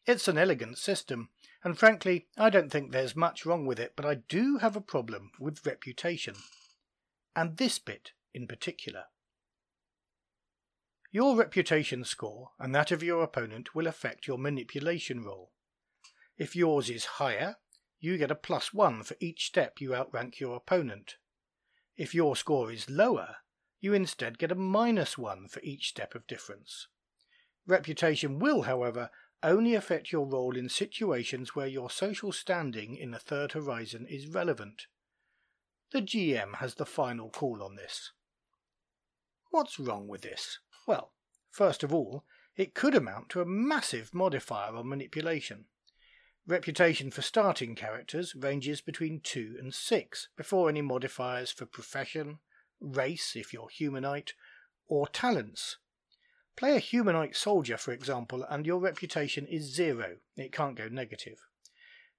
It's an elegant system, and frankly, I don't think there's much wrong with it, but I do have a problem with reputation. And this bit in particular. Your reputation score and that of your opponent will affect your manipulation roll. If yours is higher, you get a plus one for each step you outrank your opponent. If your score is lower, you instead get a minus one for each step of difference. Reputation will, however, only affect your role in situations where your social standing in the third horizon is relevant. The GM has the final call on this. What's wrong with this? Well, first of all, it could amount to a massive modifier on manipulation. Reputation for starting characters ranges between 2 and 6 before any modifiers for profession, race if you're humanite, or talents. Play a humanite soldier, for example, and your reputation is zero. It can't go negative.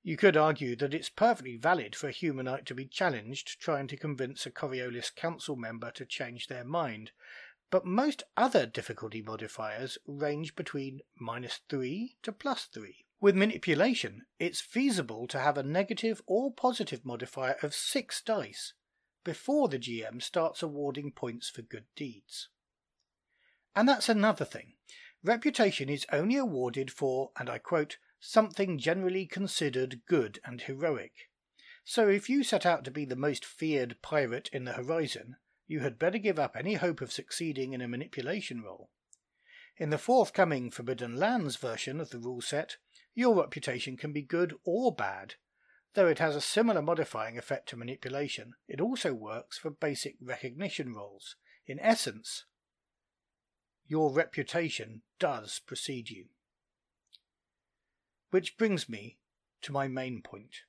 You could argue that it's perfectly valid for a humanite to be challenged trying to convince a Coriolis council member to change their mind, but most other difficulty modifiers range between minus 3 to plus 3. With manipulation, it's feasible to have a negative or positive modifier of 6 dice before the GM starts awarding points for good deeds. And that's another thing. Reputation is only awarded for, and I quote, something generally considered good and heroic. So if you set out to be the most feared pirate in the horizon, you had better give up any hope of succeeding in a manipulation roll. In the forthcoming Forbidden Lands version of the rule set, your reputation can be good or bad. Though it has a similar modifying effect to manipulation, it also works for basic recognition rolls. In essence, your reputation does precede you. Which brings me to my main point.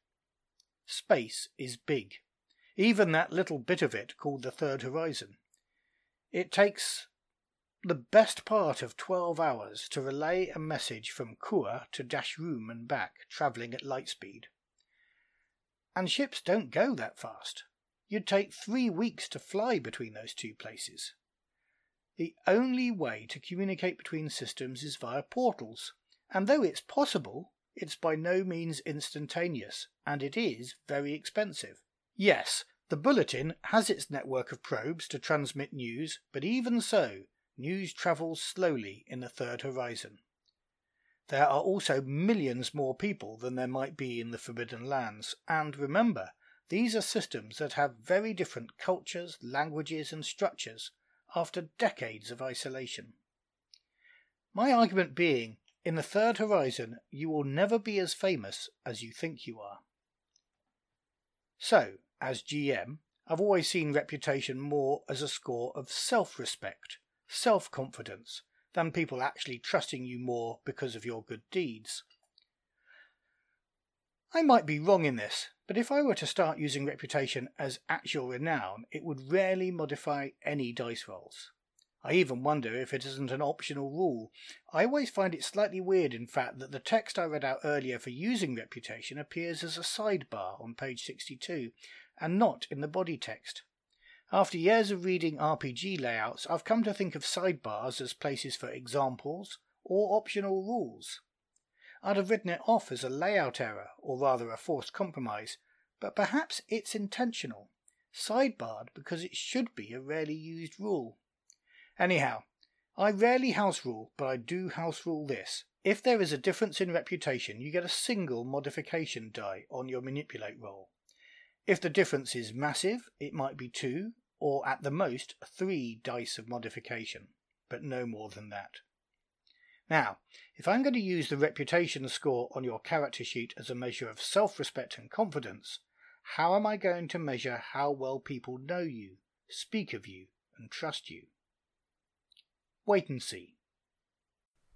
Space is big, even that little bit of it called the Third Horizon. It takes the best part of 12 hours to relay a message from Kua to Dashroom and back, travelling at light speed. And ships don't go that fast. You'd take three weeks to fly between those two places. The only way to communicate between systems is via portals, and though it's possible, it's by no means instantaneous, and it is very expensive. Yes, the Bulletin has its network of probes to transmit news, but even so, news travels slowly in the Third Horizon. There are also millions more people than there might be in the Forbidden Lands, and remember, these are systems that have very different cultures, languages, and structures, after decades of isolation. My argument being, in the third horizon, you will never be as famous as you think you are. So, as GM, I've always seen reputation more as a score of self respect, self confidence, than people actually trusting you more because of your good deeds. I might be wrong in this, but if I were to start using reputation as actual renown, it would rarely modify any dice rolls. I even wonder if it isn't an optional rule. I always find it slightly weird, in fact, that the text I read out earlier for using reputation appears as a sidebar on page 62 and not in the body text. After years of reading RPG layouts, I've come to think of sidebars as places for examples or optional rules. I'd have written it off as a layout error, or rather a forced compromise, but perhaps it's intentional, sidebarred because it should be a rarely used rule. Anyhow, I rarely house rule, but I do house rule this. If there is a difference in reputation, you get a single modification die on your manipulate roll. If the difference is massive, it might be two, or at the most, three dice of modification, but no more than that. Now, if I'm going to use the reputation score on your character sheet as a measure of self respect and confidence, how am I going to measure how well people know you, speak of you, and trust you? Wait and see.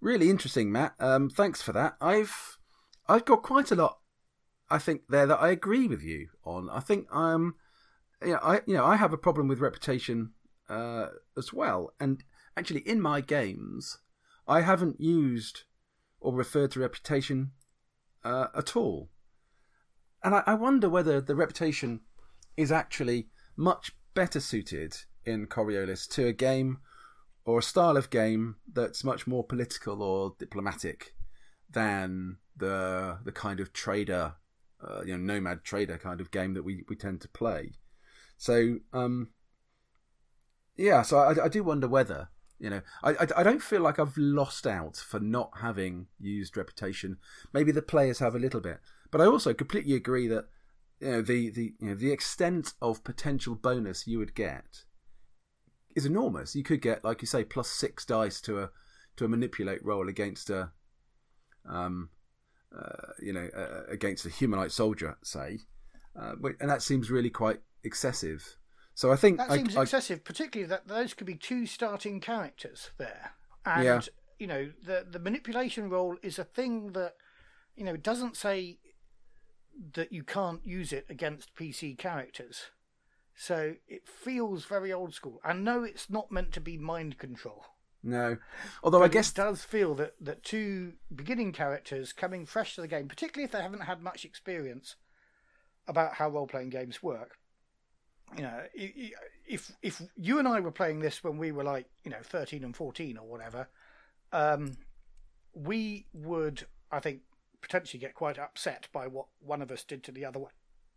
Really interesting, Matt. Um, thanks for that. I've I've got quite a lot. I think there that I agree with you on. I think I'm, you know, I you know I have a problem with reputation uh, as well, and actually in my games I haven't used or referred to reputation uh, at all. And I, I wonder whether the reputation is actually much better suited in Coriolis to a game or a style of game that's much more political or diplomatic than the the kind of trader, uh, you know, nomad trader kind of game that we, we tend to play. So, um, yeah, so I, I do wonder whether you know, I, I, I don't feel like I've lost out for not having used reputation. Maybe the players have a little bit, but I also completely agree that you know the the you know the extent of potential bonus you would get is enormous. You could get, like you say, plus six dice to a to a manipulate roll against a um uh, you know uh, against a humanite soldier, say, uh, and that seems really quite excessive. So I think that I, seems I, excessive, particularly that those could be two starting characters there, and Yeah. you know the the manipulation role is a thing that you know doesn't say that you can't use it against PC characters. So it feels very old school. I know it's not meant to be mind control, No. Although But I guess it does feel that that two beginning characters coming fresh to the game, particularly if they haven't had much experience about how role playing games work. You know, if if you and I were playing this when we were like you know thirteen and fourteen or whatever, um, we would I think potentially get quite upset by what one of us did to the other one.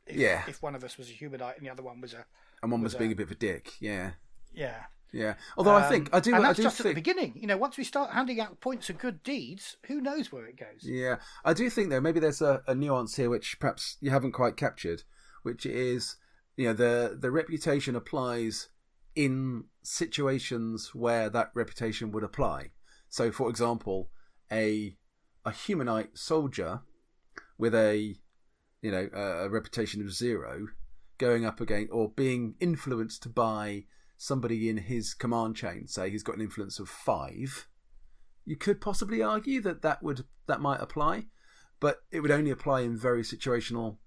If, Yeah. If one of us was a humanite and the other one was a and one was was being a- a bit of a dick. Yeah. yeah. Yeah. Although I Um, think I do. and I that's do just at the beginning. You know, once we start handing out points of good deeds, who knows where it goes? Yeah, I do think though maybe there's a, a nuance here which perhaps you haven't quite captured, which is you know the the reputation applies in situations where that reputation would apply. So, for example, a a humanite soldier with a you know a, a reputation of zero going up against or being influenced by somebody in his command chain, say he's got an influence of five you could possibly argue that that would that might apply, but it would only apply in very situational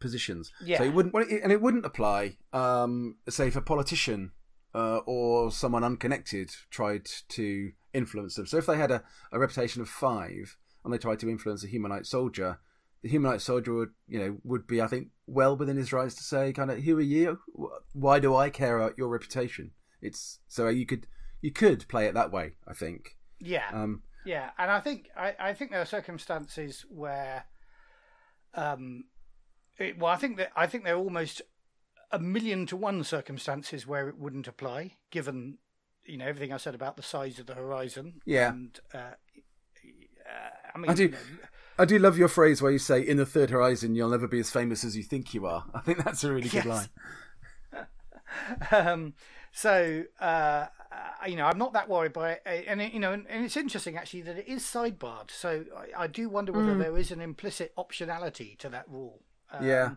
positions. Yeah. So it wouldn't, and it wouldn't apply, um, say, if a politician uh, or someone unconnected tried to influence them. So if they had a, a reputation of five and they tried to influence a humanite soldier, the humanite soldier would, you know, would be, I think, well within his rights to say, kind of, who are you? Why do I care about your reputation? It's so you could you could play it that way. I think. Yeah, Um, yeah, and I think I, I think there are circumstances where, um, it, well, I think that I think there are almost a million to one circumstances where it wouldn't apply, given you know everything I said about the size of the horizon. Yeah. and uh, uh, I mean, I do- you know, I do love your phrase where you say, "In the third horizon, you'll never be as famous as you think you are." I think that's a really good line. *laughs* um, so uh, you know, I'm not that worried by it, and it, you know, and, and it's interesting actually that it is sidebarred. So I, I do wonder whether Mm. there is an implicit optionality to that rule. Um, Yeah.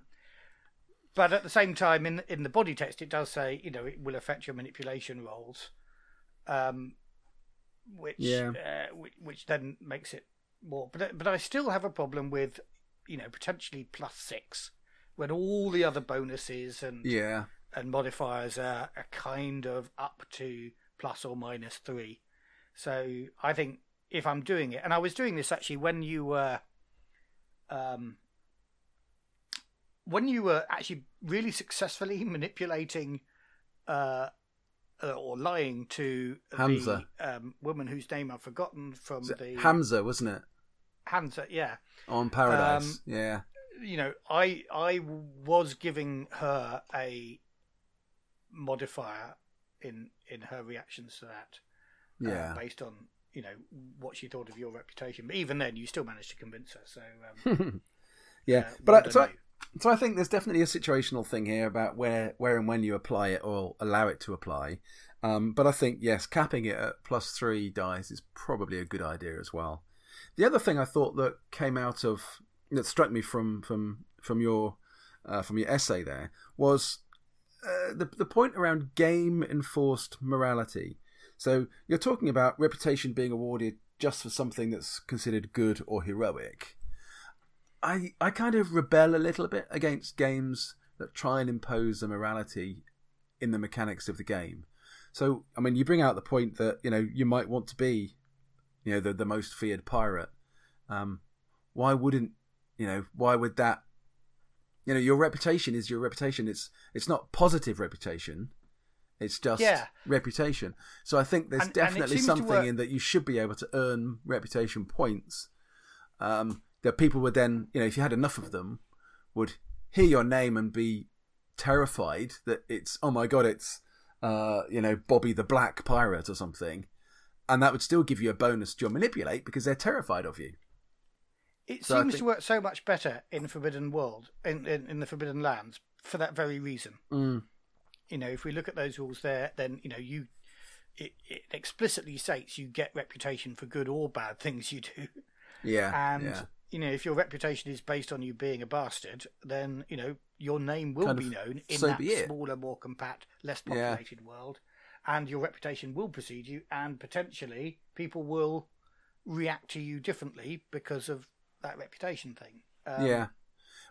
But at the same time, in in the body text, it does say you know it will affect your manipulation rolls, um, which Yeah. uh, which, which then makes it more. But but I still have a problem with you know potentially plus six when all the other bonuses and Yeah, and modifiers are, are kind of up to plus or minus three. So I think if I'm doing it, and I was doing this actually when you were, um, when you were actually really successfully *laughs* manipulating, uh, uh, or lying to Hamza. the um, woman whose name I've forgotten from the Hamza, wasn't it? Hamza, yeah On Paradise. Um, yeah, you know, I I was giving her a modifier in in her reactions to that, uh, yeah. based on you know what she thought of your reputation. But even then, you still managed to convince her. So um, *laughs* yeah, uh, but I, so, I, so I think there's definitely a situational thing here about where, where and when you apply it or allow it to apply. Um, but I think yes, capping it at plus three dice is probably a good idea as well. The other thing I thought that came out of that struck me from from from your uh, from your essay there was uh, the the point around game enforced morality. So you're talking about reputation being awarded just for something that's considered good or heroic. I I kind of rebel a little bit against games that try and impose a morality in the mechanics of the game. So I mean, you bring out the point that you know you might want to be, you know, the the most feared pirate. Um, why wouldn't you know? Why would that? You know, your reputation is your reputation. It's it's not positive reputation. It's just Yeah. reputation. So I think there's And- and definitely to something in that you should be able to earn reputation points. Um, that people would then, you know, if you had enough of them, would hear your name and be terrified that it's oh my god, it's uh, you know Bobby the Black Pirate or something, and that would still give you a bonus to your manipulate because they're terrified of you. It So seems think- to work so much better in Forbidden World, in, in in the Forbidden Lands, for that very reason. Mm. You know, if we look at those rules there, then you know you. It, it explicitly states you get reputation for good or bad things you do. Yeah, and yeah. you know if your reputation is based on you being a bastard then you know your name will Kind be known in so that smaller more compact less Yeah. populated world and your reputation will precede you and potentially people will react to you differently because of that reputation thing um, yeah.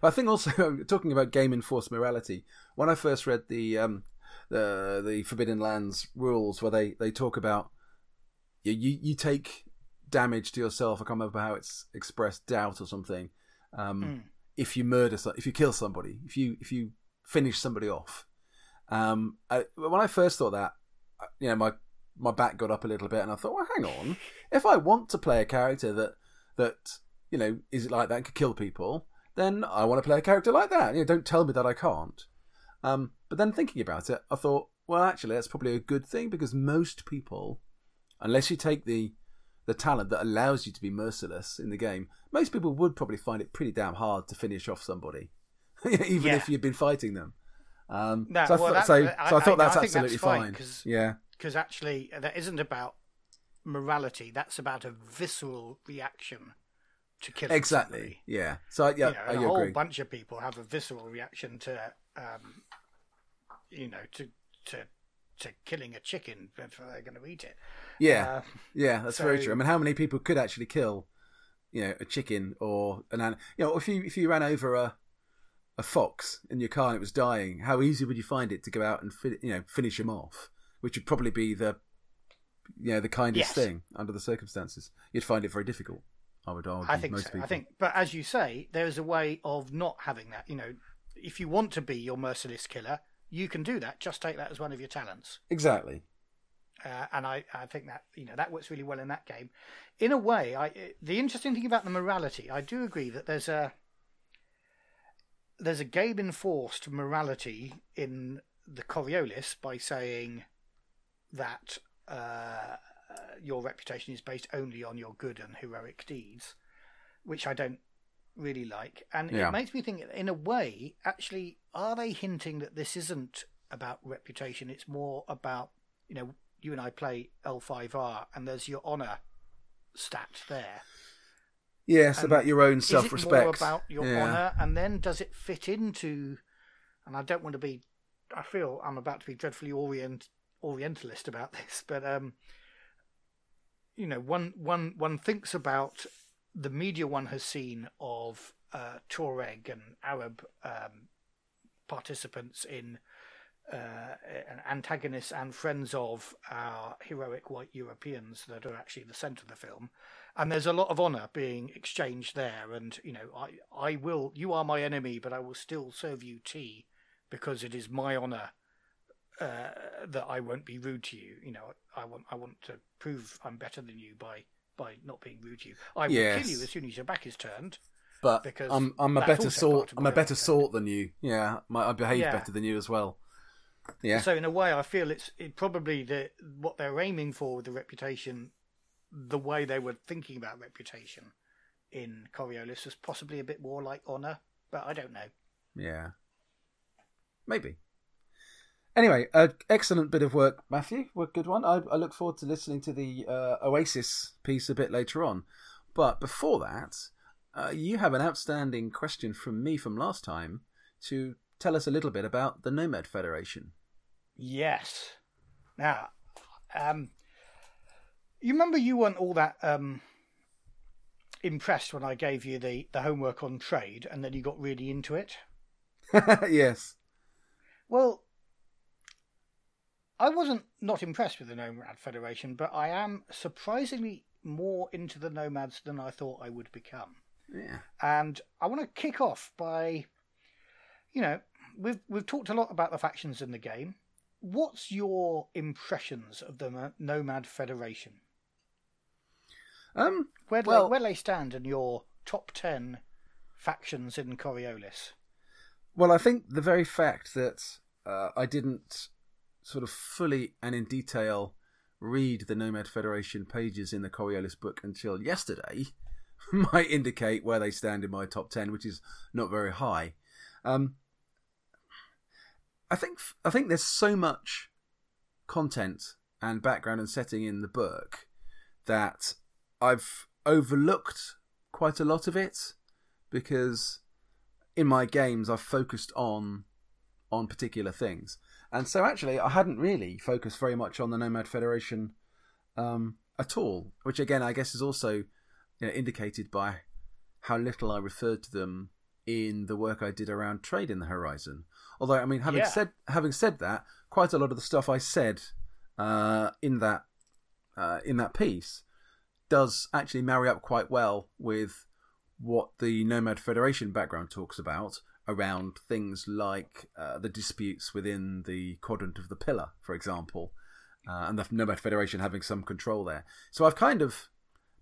I think also *laughs* talking about game enforced morality. When I first read the um, the the Forbidden Lands rules, where they they talk about you you, you take damage to yourself. I can't remember how it's expressed, doubt or something. Um, Mm. If you murder, if you kill somebody, if you if you finish somebody off. Um, I, when I first thought that, you know, my my back got up a little bit, and I thought, well, hang on. If I want to play a character that that you know is it like that and could kill people, then I want to play a character like that. You know, don't tell me that I can't. Um, but then thinking about it, I thought, well, actually, that's probably a good thing because most people, unless you take the the talent that allows you to be merciless in the game, most people would probably find it pretty damn hard to finish off somebody, *laughs* even Yeah. if you've been fighting them. Um, No, so I well, thought, that- so, so I thought I- that's I think that's absolutely fine, fine. 'cause- Yeah, because actually that isn't about morality. That's about a visceral reaction to killing exactly. somebody. Yeah. So yeah, you know, a whole agree. bunch of people have a visceral reaction to, um, you know, to to to killing a chicken before they're going to eat it. Yeah, Uh, yeah, that's very true. I mean, how many people could actually kill, you know, a chicken or an animal? You know, if you if you ran over a a fox in your car and it was dying, how easy would you find it to go out and fi- you know finish him off? Which would probably be the you know the kindest Yes. thing under the circumstances. You'd find it very difficult. I would argue. I think most so. people. I think, but as you say, there's a way of not having that. You know, if you want to be your merciless killer, you can do that. Just take that as one of your talents. exactly. uh, and I, I think that you know that works really well in that game. In a way, I the interesting thing about the morality, I do agree that there's a there's a game enforced morality in the Coriolis by saying that uh, your reputation is based only on your good and heroic deeds, which I don't really like, and Yeah. it makes me think, in a way, actually, are they hinting that this isn't about reputation? It's more about you know, you and I play L5R, and there's your honor stat there. Yes, And about your own self-respect. more about your yeah. honor, and then does it fit into? And I don't want to be. I feel I'm about to be dreadfully orient orientalist about *laughs* this, but um, you know, one one one thinks about the media one has seen of uh, Tuareg and Arab um, participants in uh, antagonists and friends of our heroic white Europeans that are actually the centre of the film. And there's a lot of honour being exchanged there. And, you know, I, I will, you are my enemy, but I will still serve you tea because it is my honour uh, that I won't be rude to you. You know, I want, I want to prove I'm better than you by, by not being rude to you. I will Yes. kill you as soon as your back is turned. But because I'm I'm a better sort. I'm a better sort than you. Yeah, my, I behave Yeah. better than you as well. Yeah. So in a way, I feel it's it probably the what they're aiming for with the reputation, the way they were thinking about reputation in Coriolis was possibly a bit more like honor, but I don't know. Yeah. Maybe. Anyway, uh, excellent bit of work, Matthew. Well, good one. I, I look forward to listening to the uh, Oasis piece a bit later on. But before that, uh, you have an outstanding question from me from last time to tell us a little bit about the Nomad Federation. Yes. Now, um, you remember you weren't all that um impressed when I gave you the the homework on trade, and then you got really into it. *laughs* yes. Well, I wasn't not impressed with the Nomad Federation, but I am surprisingly more into the Nomads than I thought I would become. Yeah. And I want to kick off by, you know, we've we've talked a lot about the factions in the game. What's your impressions of the Nomad Federation? Um. Where do Well- they, where do they stand in your top ten factions in Coriolis? Well, I think the very fact that uh, I didn't sort of fully and in detail read the Nomad Federation pages in the Coriolis book until yesterday *laughs* might indicate where they stand in my top 10, which is not very high. Um, I think I think there's so much content and background and setting in the book that I've overlooked quite a lot of it because in my games I've focused on on particular things. And so actually I hadn't really focused very much on the Nomad Federation um, at all, which again I guess is also you know, indicated by how little I referred to them in the work I did around trade in the horizon. Although I mean having Yeah. said having said that, quite a lot of the stuff I said uh, in that uh, in that piece does actually marry up quite well with what the Nomad Federation background talks about around things like uh, the disputes within the quadrant of the pillar, for example, uh, and the Nomad Federation having some control there. So I've kind of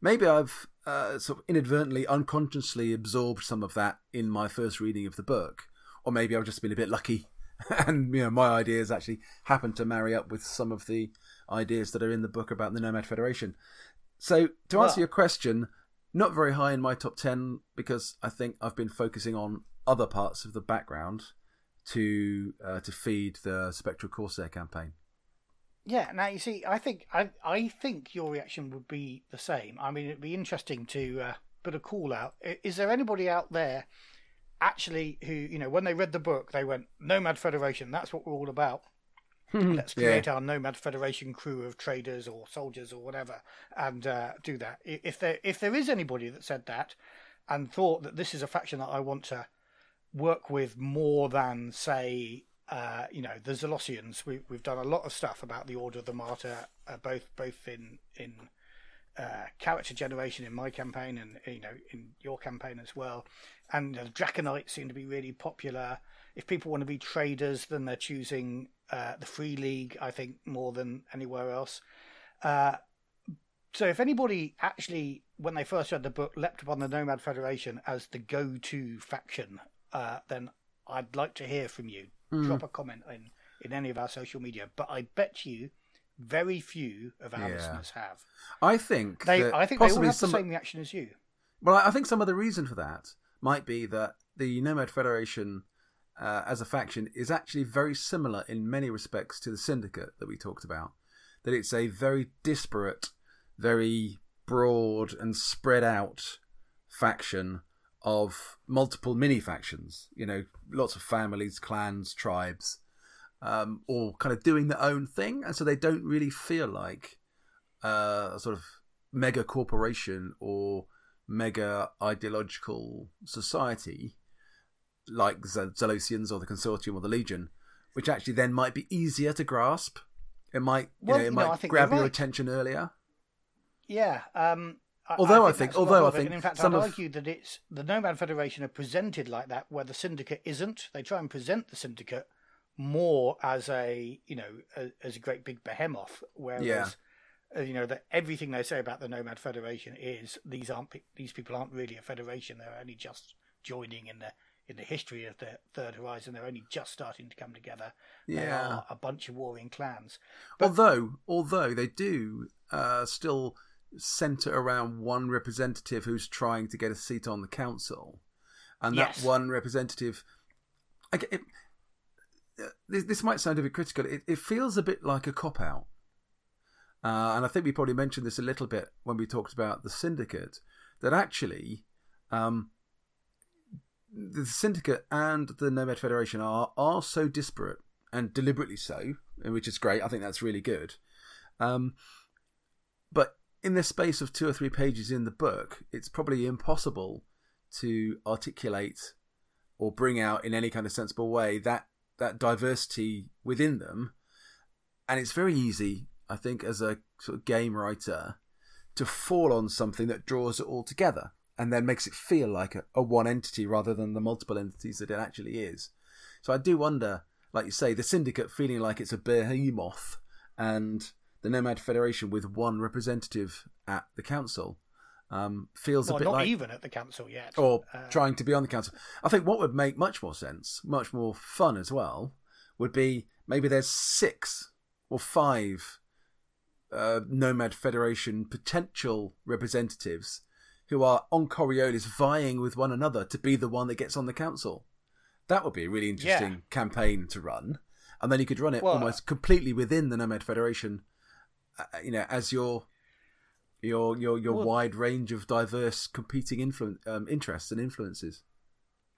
maybe I've uh, sort of inadvertently, unconsciously absorbed some of that in my first reading of the book, or maybe I've just been a bit lucky, *laughs* and you know my ideas actually happen to marry up with some of the ideas that are in the book about the Nomad Federation. So to answer well, your question, not very high in my top ten because I think I've been focusing on other parts of the background to uh, to feed the Spectral Corsair campaign. Yeah, now you see, I think I I think your reaction would be the same. I mean, it'd be interesting to uh, put a call out. Is there anybody out there actually who you know when they read the book they went Nomad Federation? That's what we're all about. Let's create yeah. our Nomad Federation crew of traders or soldiers or whatever, and uh, do that. If there if there is anybody that said that and thought that this is a faction that I want to work with more than say uh, you know, the Zelosians. We, we've done a lot of stuff about the Order of the Martyr, uh, both both in in uh, character generation in my campaign and you know in your campaign as well. And the Draconites seem to be really popular. If people want to be traders, then they're choosing uh, the Free League, I think, more than anywhere else. Uh, so if anybody actually, when they first read the book, leapt upon the Nomad Federation as the go-to faction, uh, then I'd like to hear from you mm. drop a comment in in any of our social media. But I bet you very few of our yeah. listeners have. I think they. I think they all have some... the same reaction as you. Well, I think some of the reason for that might be that the Nomad Federation, uh, as a faction, is actually very similar in many respects to the Syndicate that we talked about. That it's a very disparate, very broad and spread out faction of multiple mini factions. You know, lots of families, clans, tribes, um, all kind of doing their own thing, and so they don't really feel like uh, a sort of mega corporation or mega ideological society like the Zalosians or the Consortium or the Legion, which actually then might be easier to grasp. It might, you well, know, it you might know, grab your right. attention earlier. Yeah, um, although I, I think, although I think, in fact, I'd of... argue that it's the Nomad Federation are presented like that, where the Syndicate isn't. They try and present the Syndicate more as a, you know, a, as a great big behemoth, whereas. Yeah. Uh, you know that everything they say about the Nomad Federation is these aren't these people aren't really a federation. They're only just joining in the in the history of the Third Horizon. They're only just starting to come together. Yeah. They are a bunch of warring clans. But, although although they do uh, still centre around one representative who's trying to get a seat on the council, and yes. that one representative. it, uh, this, this, might sound a bit critical. It, it feels a bit like a cop out, uh, and I think we probably mentioned this a little bit when we talked about the syndicate. That actually, um, the syndicate and the Nomad Federation are are so disparate and deliberately so, which is great. I think that's really good. Um, but in the space of two or three pages in the book, it's probably impossible to articulate or bring out in any kind of sensible way that that diversity within them. And it's very easy, I think, as a sort of game writer, to fall on something that draws it all together and then makes it feel like a, a one entity rather than the multiple entities that it actually is. So I do wonder, like you say, the syndicate feeling like it's a behemoth and the Nomad Federation with one representative at the council um, feels well, a bit not like even at the council yet, or uh, trying to be on the council. I think what would make much more sense, much more fun as well, would be maybe there's six or five uh, Nomad Federation potential representatives who are on Coriolis vying with one another to be the one that gets on the council. That would be a really interesting yeah. campaign to run, and then you could run it well, almost completely within the Nomad Federation uh, you know, as your your your your well, wide range of diverse competing influ- um, interests and influences.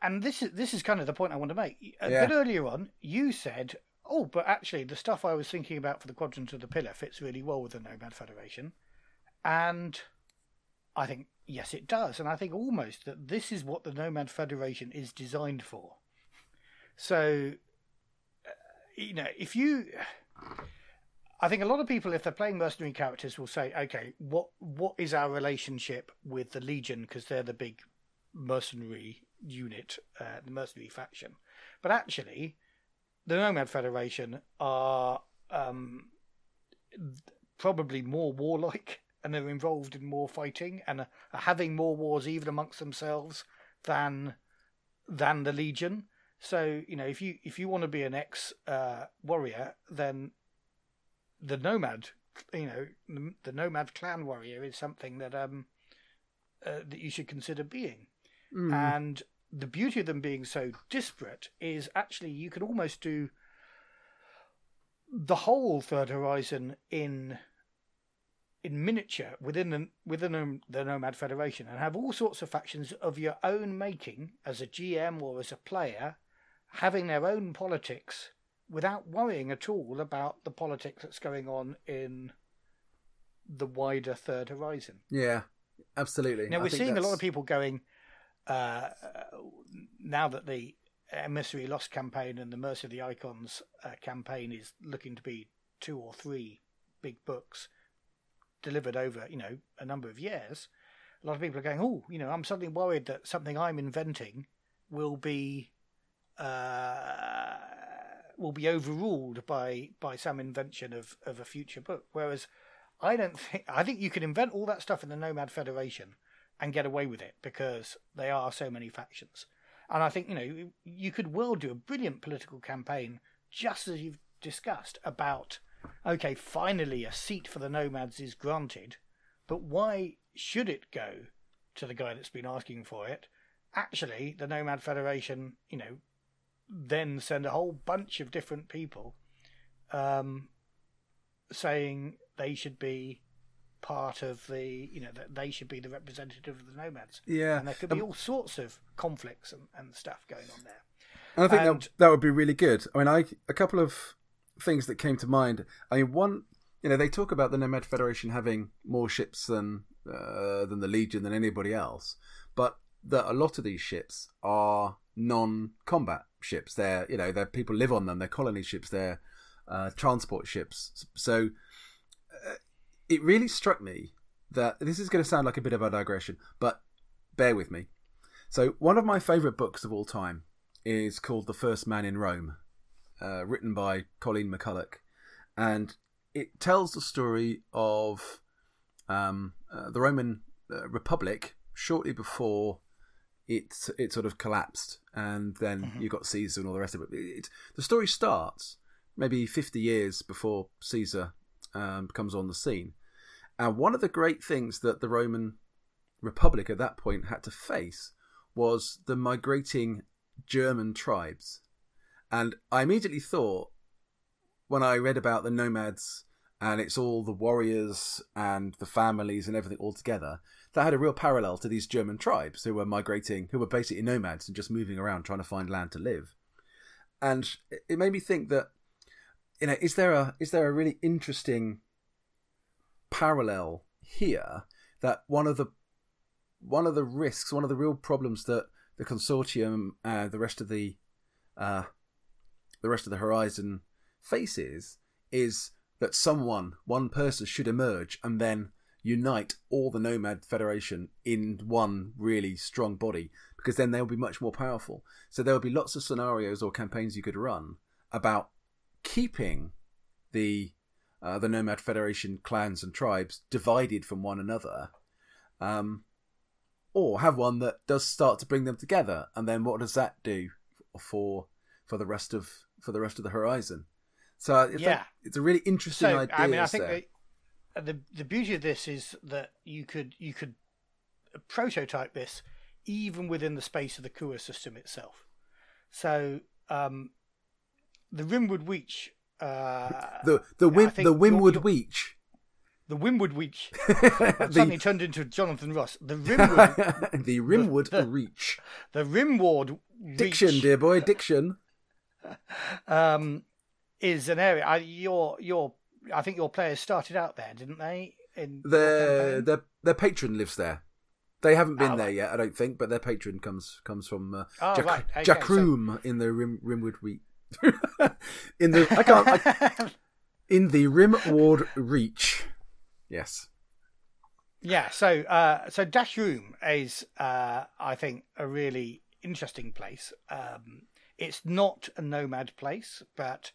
And this is this is kind of the point I want to make. A yeah. bit earlier on, you said, "Oh, but actually, the stuff I was thinking about for the quadrant of the pillar fits really well with the Nomad Federation," and I think yes, it does, and I think almost that this is what the Nomad Federation is designed for. So, uh, you know, if you I think a lot of people, if they're playing mercenary characters, will say, "Okay, what what is our relationship with the Legion? Because they're the big mercenary unit, uh, the mercenary faction." But actually, the Nomad Federation are um, probably more warlike and are involved in more fighting and are having more wars even amongst themselves than than the Legion. So you know, if you if you want to be an ex uh, warrior, then the nomad, you know, the, the, nomad clan warrior is something that um uh, that you should consider being. Mm. And the beauty of them being so disparate is actually you can almost do the whole third horizon in in miniature within the within the Nomad Federation and have all sorts of factions of your own making as a GM or as a player, having their own politics without worrying at all about the politics that's going on in the wider Third Horizon. Yeah, absolutely. Now we're seeing that's... a lot of people going uh, now that the Emissary Lost campaign and the Mercy of the Icons uh, campaign is looking to be two or three big books delivered over, you know, a number of years. A lot of people are going, oh, you know, I'm suddenly worried that something I'm inventing will be uh, will be overruled by by some invention of of a future book. Whereas I don't think I think you can invent all that stuff in the Nomad Federation and get away with it because they are so many factions. And I think you know you could well do a brilliant political campaign just as you've discussed about okay, finally a seat for the Nomads is granted, but why should it go to the guy that's been asking for it? Actually, the Nomad Federation, you know, then send a whole bunch of different people um, saying they should be part of the you know that they should be the representative of the nomads. Yeah. And there could be um, all sorts of conflicts and, and stuff going on there. and i think and, that, that would be really good. I mean i a couple of things that came to mind i mean one you know they talk about the nomad federation having more ships than uh, than the legion than anybody else but that a lot of these ships are non-combat ships. They're you know they're people live on them. They're colony ships. They're uh, transport ships. So uh, it really struck me that this is going to sound like a bit of a digression, but bear with me. So one of my favourite books of all time is called The First Man in Rome, uh, written by Colleen McCullough, and it tells the story of um, uh, the Roman uh, Republic shortly before it it sort of collapsed, and then mm-hmm. you got Caesar and all the rest of it. it. The story starts maybe fifty years before Caesar um, comes on the scene, and one of the great things that the Roman Republic at that point had to face was the migrating German tribes, and I immediately thought when I read about the nomads and it's all the warriors and the families and everything all together that had a real parallel to these German tribes who were migrating, who were basically nomads and just moving around trying to find land to live. And it made me think that, you know, is there a is there a really interesting parallel here that one of the one of the risks, one of the real problems that the consortium and the rest of the uh, the rest of the horizon faces is that someone, one person, should emerge and then unite all the Nomad Federation in one really strong body because then they'll be much more powerful. So there will be lots of scenarios or campaigns you could run about keeping the uh, the Nomad Federation clans and tribes divided from one another, um, or have one that does start to bring them together. And then what does that do for for the rest of for the rest of the horizon? So yeah, it's a really interesting so, idea. I mean, I think the the beauty of this is that you could you could prototype this even within the space of the Kua system itself. So um, the Rimwood Weech. Uh, the the Wim, the Wimwood you're, Weech. The Wimwood Weech *laughs* the, suddenly turned into Jonathan Ross. The Rimwood. *laughs* the Rimwood *laughs* the, Reach. The Rimward Diction, dear boy, diction. *laughs* um, is an area. I, your your I think your players started out there, didn't they? In their their their patron lives there. They haven't been oh, there right. yet, I don't think, but their patron comes comes from uh, oh, right. okay, so... in the Rim, Rimwood Week. *laughs* in the I can't. I, *laughs* in the Rimward Reach. Yes. Yeah, so uh, so Dashroom is, uh, I think, a really interesting place. Um, it's not a nomad place, but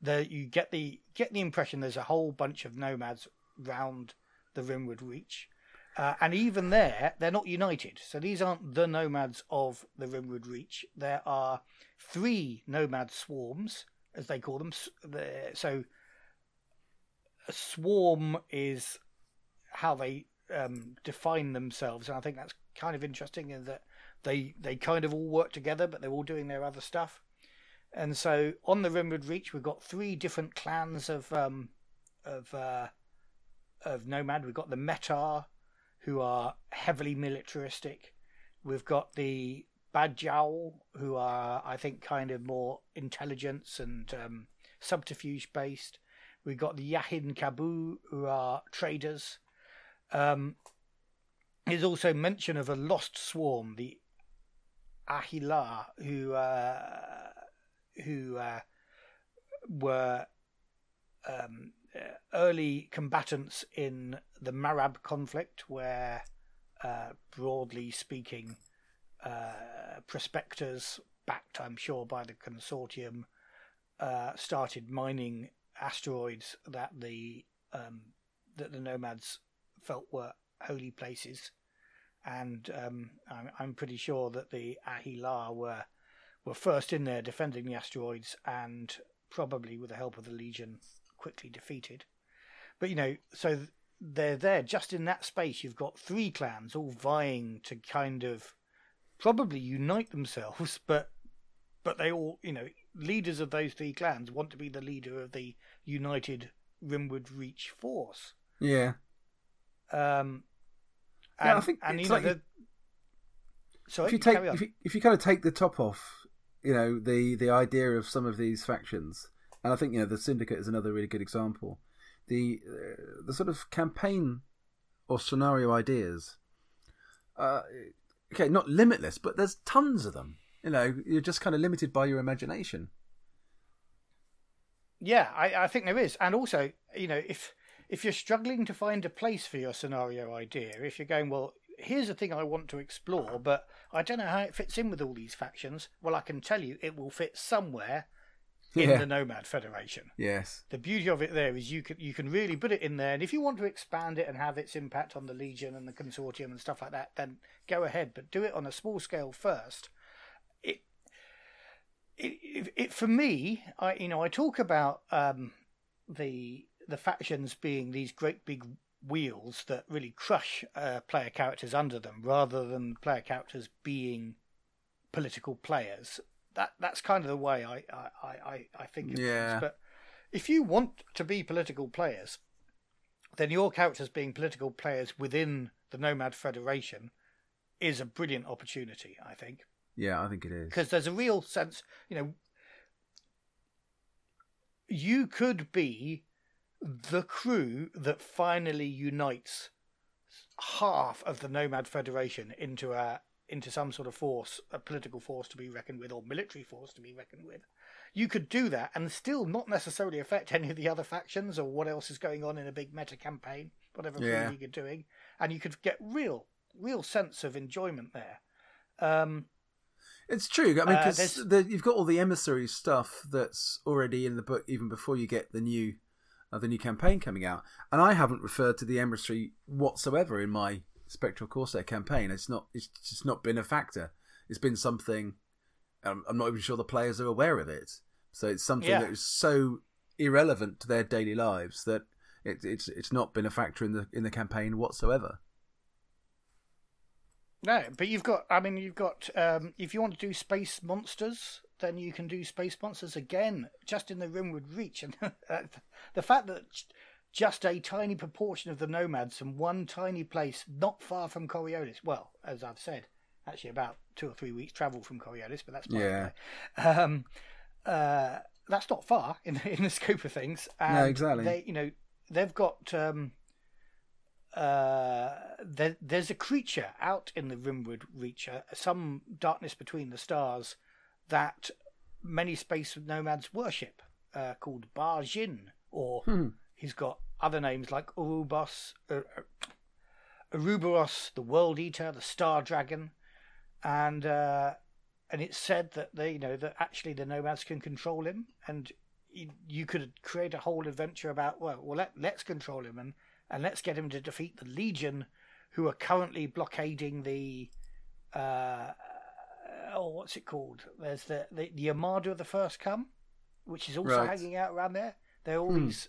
the you get the get the impression there's a whole bunch of nomads round the Rimward Reach, uh, and even there they're not united. So these aren't the nomads of the Rimward Reach. There are three nomad swarms, as they call them. So a swarm is how they um, define themselves, and I think that's kind of interesting in that they they kind of all work together, but they're all doing their other stuff. And so on the Rimward Reach, we've got three different clans of um, of uh, of nomad. We've got the Metar, who are heavily militaristic. We've got the Badjal, who are, I think, kind of more intelligence and um, subterfuge based. We've got the Yahin Kabu, who are traders. Um, there's also mention of a lost swarm, the Ahila, who uh, who uh, were um, early combatants in the Marab conflict, where, uh, broadly speaking, uh, prospectors, backed, I'm sure, by the consortium, uh, started mining asteroids that the um, that the nomads felt were holy places, and um, I'm, I'm, pretty sure that the Ahila were were first in there defending the asteroids, and probably with the help of the Legion, quickly defeated. But you know, so they're there just in that space. You've got three clans all vying to kind of probably unite themselves, *laughs* but but they all, you know, leaders of those three clans want to be the leader of the united Rimward Reach force. Yeah. Um, and, yeah, I think and, you know, like the, sorry, if you take if you, if you kind of take the top off, you know, the the idea of some of these factions, and I think you know the Syndicate is another really good example. The uh, the sort of campaign or scenario ideas, uh, okay, not limitless, but there's tons of them. You know, you're just kind of limited by your imagination. Yeah, I, I think there is, and also, you know, if if you're struggling to find a place for your scenario idea, if you're going, well, here's a thing I want to explore, but I don't know how it fits in with all these factions. Well, I can tell you it will fit somewhere in yeah. the Nomad Federation. Yes. The beauty of it there is you can you can really put it in there, and if you want to expand it and have its impact on the Legion and the Consortium and stuff like that, then go ahead, but do it on a small scale first. It it, it, it for me, I you know I talk about um, the the factions being these great big wheels that really crush uh, player characters under them, rather than player characters being political players that that's kind of the way I I, I, I think of yeah. things. But if you want to be political players, then your characters being political players within the Nomad Federation is a brilliant opportunity. I think. Yeah, I think it is because there's a real sense, you know, you could be the crew that finally unites half of the Nomad Federation into a into some sort of force, a political force to be reckoned with, or military force to be reckoned with. You could do that and still not necessarily affect any of the other factions or what else is going on in a big meta campaign, whatever yeah. you're doing, and you could get real, real sense of enjoyment there. Um, it's true. I mean, because uh, you've got all the emissary stuff that's already in the book, even before you get the new, uh, the new campaign coming out. And I haven't referred to the emissary whatsoever in my Spectral Corsair campaign. It's not. It's just not been a factor. It's been something. Um, I'm not even sure the players are aware of it. So it's something yeah. that is so irrelevant to their daily lives that it, it's it's not been a factor in the in the campaign whatsoever. No, but you've got. I mean, you've got. Um, if you want to do space monsters, then you can do space monsters again, just in the Rimward Reach, and *laughs* the fact that just a tiny proportion of the nomads from one tiny place not far from Coriolis. Well, as I've said, actually about two or three weeks travel from Coriolis, but that's yeah. Um, uh, that's not far *laughs* in in the scope of things. And no, exactly. They, you know, they've got. Um, uh, there, there's a creature out in the Rimward Reacher, some darkness between the stars, that many space nomads worship, uh, called Barjin or Hmm. he's got other names like Urubos, uh, Uruboros, the World Eater, the Star Dragon, and uh, and it's said that they, you know, that actually the nomads can control him, and you, you could create a whole adventure about well, well, let, let's control him and and let's get him to defeat the Legion, who are currently blockading the. Uh, oh, what's it called? There's the, the the Armada of the First Come, which is also Right. hanging out around there. There are all Hmm. these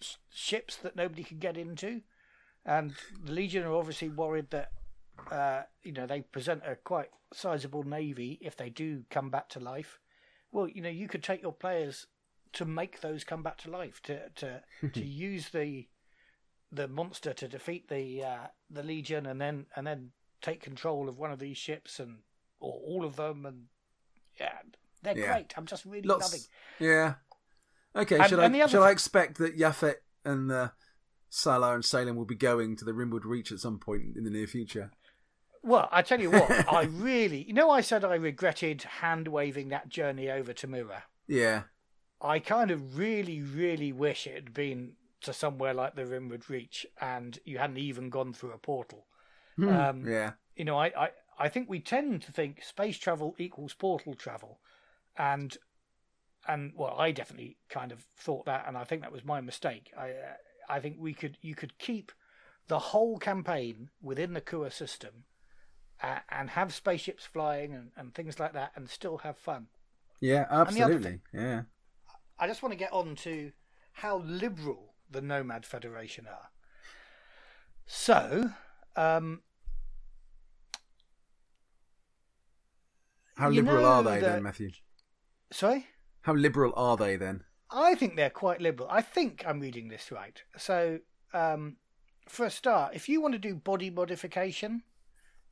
s- ships that nobody can get into, and the Legion are obviously worried that uh, you know they present a quite sizable navy if they do come back to life. Well, you know, you could take your players to make those come back to life to to *laughs* to use the the monster to defeat the uh, the Legion and then and then take control of one of these ships and or all of them and yeah, they're Yeah. great. I'm just really Lots. loving. Yeah. Okay. And- should I other shall I expect that Yafet and uh, Salah and Salem will be going to the Rimwood Reach at some point in the near future? Well, I tell you what, I *laughs* really, you know, I said I regretted hand waving that journey over to Mura. Yeah. I kind of really, really wish it had been to somewhere like the Rimwood Reach and you hadn't even gone through a portal. Um, yeah. You know, I, I, I think we tend to think space travel equals portal travel, and and well, I definitely kind of thought that, and I think that was my mistake. I uh, I think we could you could keep the whole campaign within the Kua system, uh, and have spaceships flying and, and things like that, and still have fun. Yeah. Absolutely. thing- Yeah. I just want to get on to how liberal the Nomad Federation are. So, um, How You liberal are they that- then, Matthew? sorry, How liberal are they then? I think they're quite liberal. I think I'm reading this right. So, um, for a start, if you want to do body modification,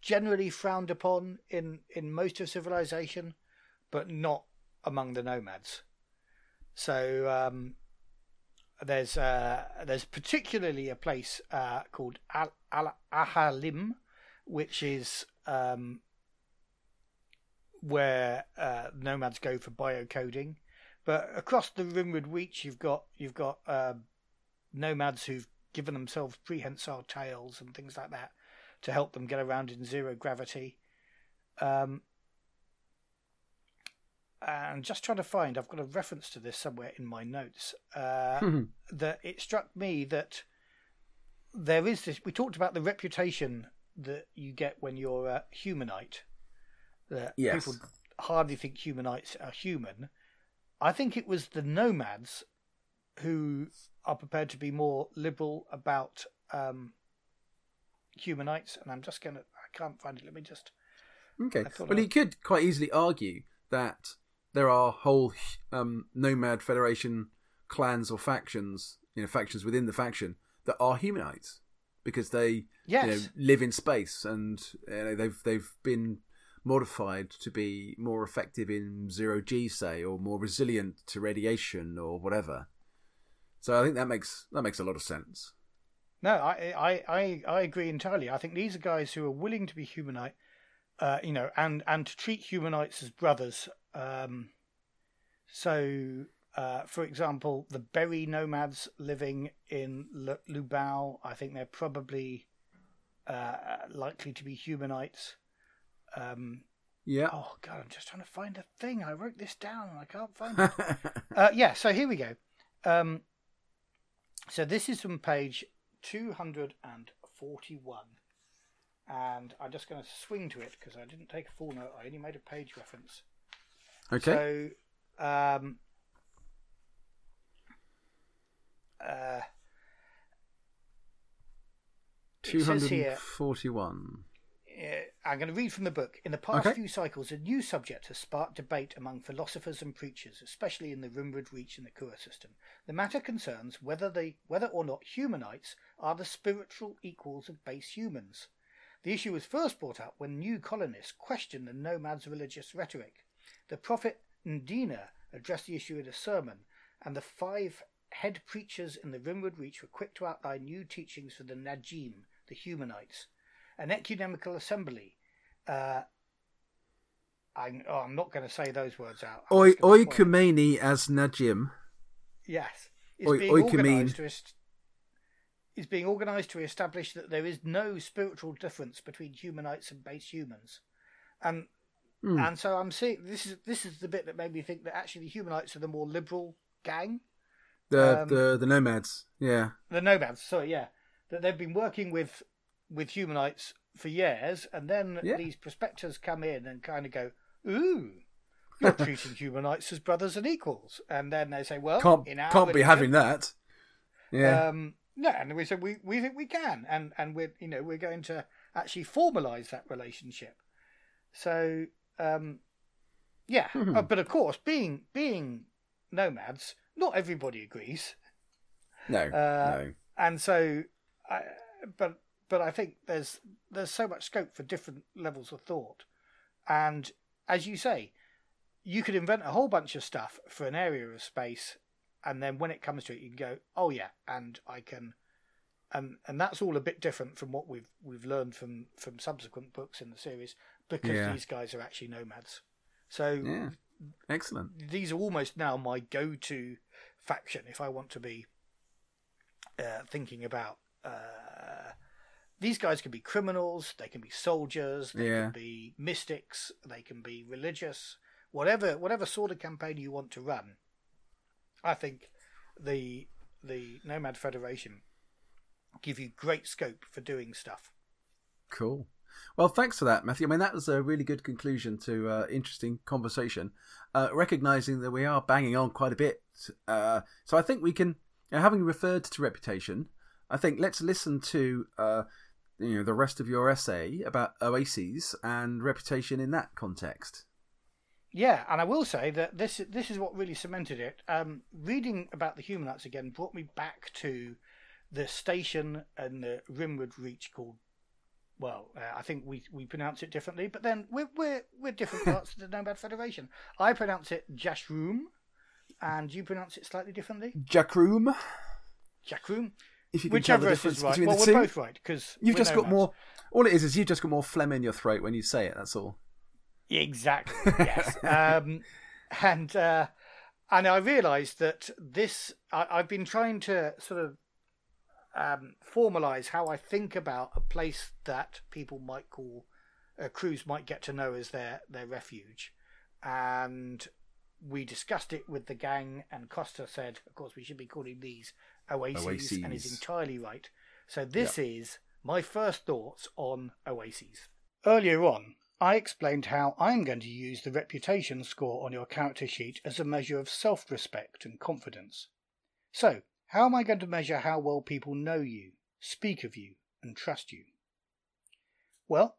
generally frowned upon in in most of civilization, but not among the nomads. So um, there's uh, there's particularly a place uh, called Al- Al- Ahalim, which is um, where uh, nomads go for biocoding. But across the Rimwood Reach, you've got you've got um nomads who've given themselves prehensile tails and things like that to help them get around in zero gravity. Um, and just trying to find, I've got a reference to this somewhere in my notes. Uh, *laughs* that it struck me that there is this. We talked about the reputation that you get when you're a humanite. That Yes. people hardly think humanites are human. I think it was the nomads who are prepared to be more liberal about um, humanites, and I'm just gonna. I can't find it. Let me just. Okay. Well, I- you could quite easily argue that there are whole um, nomad federation clans or factions, you know, factions within the faction that are humanites because they Yes. you know, live in space and you know, they've they've been modified to be more effective in zero G, say, or more resilient to radiation or whatever. So I think that makes that makes a lot of sense. No, I, I, I, I agree entirely. I think these are guys who are willing to be humanite, uh, you know, and, and to treat humanites as brothers. Um, so, uh, for example, the Berry nomads living in L- Lubao, I think they're probably uh, likely to be humanites. Um, yeah. Oh god, I'm just trying to find a thing. I wrote this down. I can't find it. *laughs* uh, yeah. So here we go. Um, so this is from page 241, and I'm just going to swing to it because I didn't take a full note. I only made a page reference. Okay. So. Um, uh, 241. Uh, I'm going to read from the book. In the past Okay. few cycles, a new subject has sparked debate among philosophers and preachers, especially in the Rimwood Reach and the Kua system. The matter concerns whether they, whether or not humanites are the spiritual equals of base humans. The issue was first brought up when new colonists questioned the nomads' religious rhetoric. The prophet Ndina addressed the issue in a sermon, and the five head preachers in the Rimwood Reach were quick to outline new teachings for the Najim, the humanites an ecumenical assembly. Uh, I'm, oh, I'm not going to say those words out. Oi, just gonna spoil it. oikumene as Najim. Yes. is being organised to est- is being organised to establish that there is no spiritual difference between humanites and base humans, and Hmm. and so I'm seeing this is this is the bit that made me think that actually the humanites are the more liberal gang, the um, the the nomads. Yeah. the nomads. Sorry, yeah, that they've been working with with humanites for years, and then Yeah. these prospectors come in and kind of go, "Ooh, you're *laughs* treating humanites as brothers and equals," and then they say, "Well, Can't can't be having that. Yeah. Um, no, and we said we, we think we can, and and we're you know we're going to actually formalise that relationship. So um, yeah, Mhm. Uh, but of course, being being nomads, not everybody agrees, no. uh, no. and so, I, but but I think there's there's so much scope for different levels of thought, and as you say, you could invent a whole bunch of stuff for an area of space, and then when it comes to it, you can go, oh yeah, and I can, and and that's all a bit different from what we've we've learned from from subsequent books in the series because Yeah. these guys are actually nomads. So Yeah. Excellent. these are almost now my go-to faction if I want to be uh, thinking about. Uh, these guys can be criminals, they can be soldiers, they Yeah. can be mystics, they can be religious, whatever whatever sort of campaign you want to run. I think the the Nomad Federation give you great scope for doing stuff. Cool. Well, thanks for that, Matthew. I mean, that was a really good conclusion to uh, interesting conversation. Uh, recognizing that we are banging on quite a bit, uh, so I think we can, you know, having referred to reputation, I think let's listen to uh, you know the rest of your essay about oases and reputation in that context. Yeah, and I will say that this this is what really cemented it. Um, reading about the Humanites again brought me back to the station and the Rimwood Reach called. Well, uh, I think we we pronounce it differently, but then we're we're we're different *laughs* parts of the Nomad Federation. I pronounce it Jashroom, and you pronounce it slightly differently, Jackroom, Jackroom. If you can tell Whichever the difference is right. between Well, the we're two. both right because You've just got more. All it is is you've just got more phlegm in your throat when you say it. That's all. Exactly. *laughs* Yes. um, and uh, and I realised that this I, I've been trying to sort of um, formalise how I think about a place that people might call uh, crews might get to know as their their refuge, and we discussed it with the gang, and Kosta said, of course, we should be calling these oases, and Oases. entirely right. So this is my first thoughts on oases. Earlier on, I explained how I'm going to use the reputation score on your character sheet as a measure of self respect and confidence. So, how am I going to measure how well people know you, speak of you, and trust you? Well,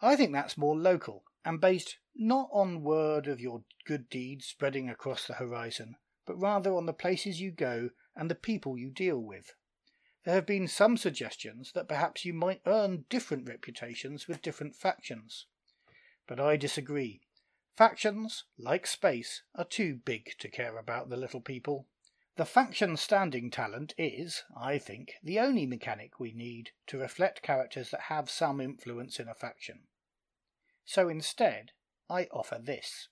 I think that's more local and based not on word of your good deeds spreading across the horizon, but rather on the places you go and the people you deal with. There have been some suggestions that perhaps you might earn different reputations with different factions. But I disagree. Factions, like space, are too big to care about the little people. The faction standing talent is, I think, the only mechanic we need to reflect characters that have some influence in a faction. So instead, I offer this.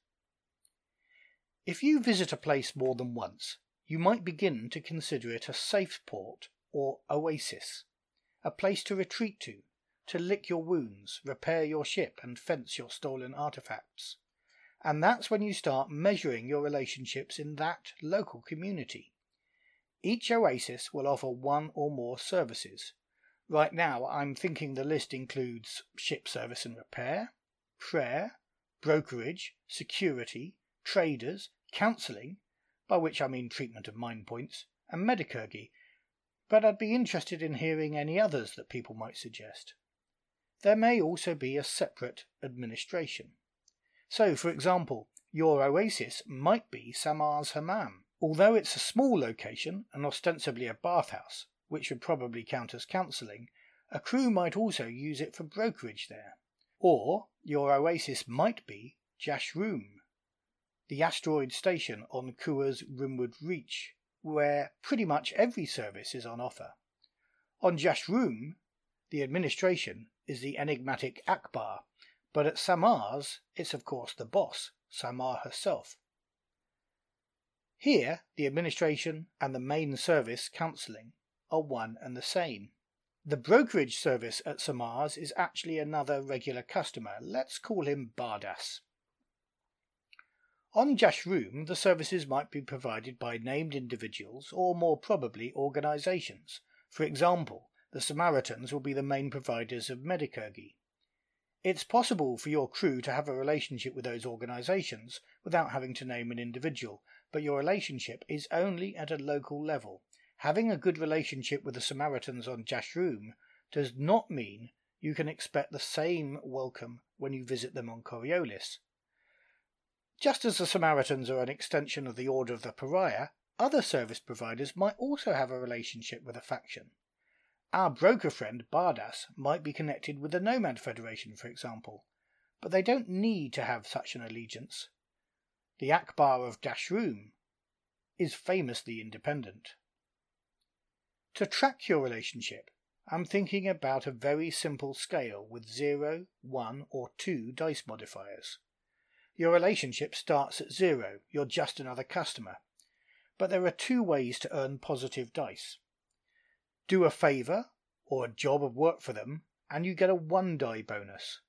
If you visit a place more than once, you might begin to consider it a safe port or oasis, a place to retreat to, to lick your wounds, repair your ship, and fence your stolen artifacts. And that's when you start measuring your relationships in that local community. Each oasis will offer one or more services. Right now, I'm thinking the list includes ship service and repair, prayer, brokerage, security, traders, counselling, by which I mean treatment of mind points, and medicurgy, but I'd be interested in hearing any others that people might suggest. There may also be a separate administration. So, for example, your oasis might be Samar's Hammam. Although it's a small location and ostensibly a bathhouse, which would probably count as counselling, a crew might also use it for brokerage there. Or your oasis might be Jashroom, the asteroid station on Kua's Rimwood Reach, where pretty much every service is on offer. On Jashroom, the administration is the enigmatic Akbar, but at Samar's, it's of course the boss, Samar herself. Here, the administration and the main service counselling are one and the same. The brokerage service at Samars is actually another regular customer. Let's call him Bardas. On Jashroom, the services might be provided by named individuals or more probably organisations. For example, the Samaritans will be the main providers of Medicurgy. It's possible for your crew to have a relationship with those organisations without having to name an individual, but your relationship is only at a local level. Having a good relationship with the Samaritans on Jashroom does not mean you can expect the same welcome when you visit them on Coriolis. Just as the Samaritans are an extension of the Order of the Pariah, other service providers might also have a relationship with a faction. Our broker friend Bardas might be connected with the Nomad Federation, for example, but they don't need to have such an allegiance. The Akbar of Jashroom is famously independent. To track your relationship, I'm thinking about a very simple scale with 0, 1, or 2 dice modifiers. Your relationship starts at zero, you're just another customer. But there are two ways to earn positive dice. Do a favour or a job of work for them, and you get a one die bonus.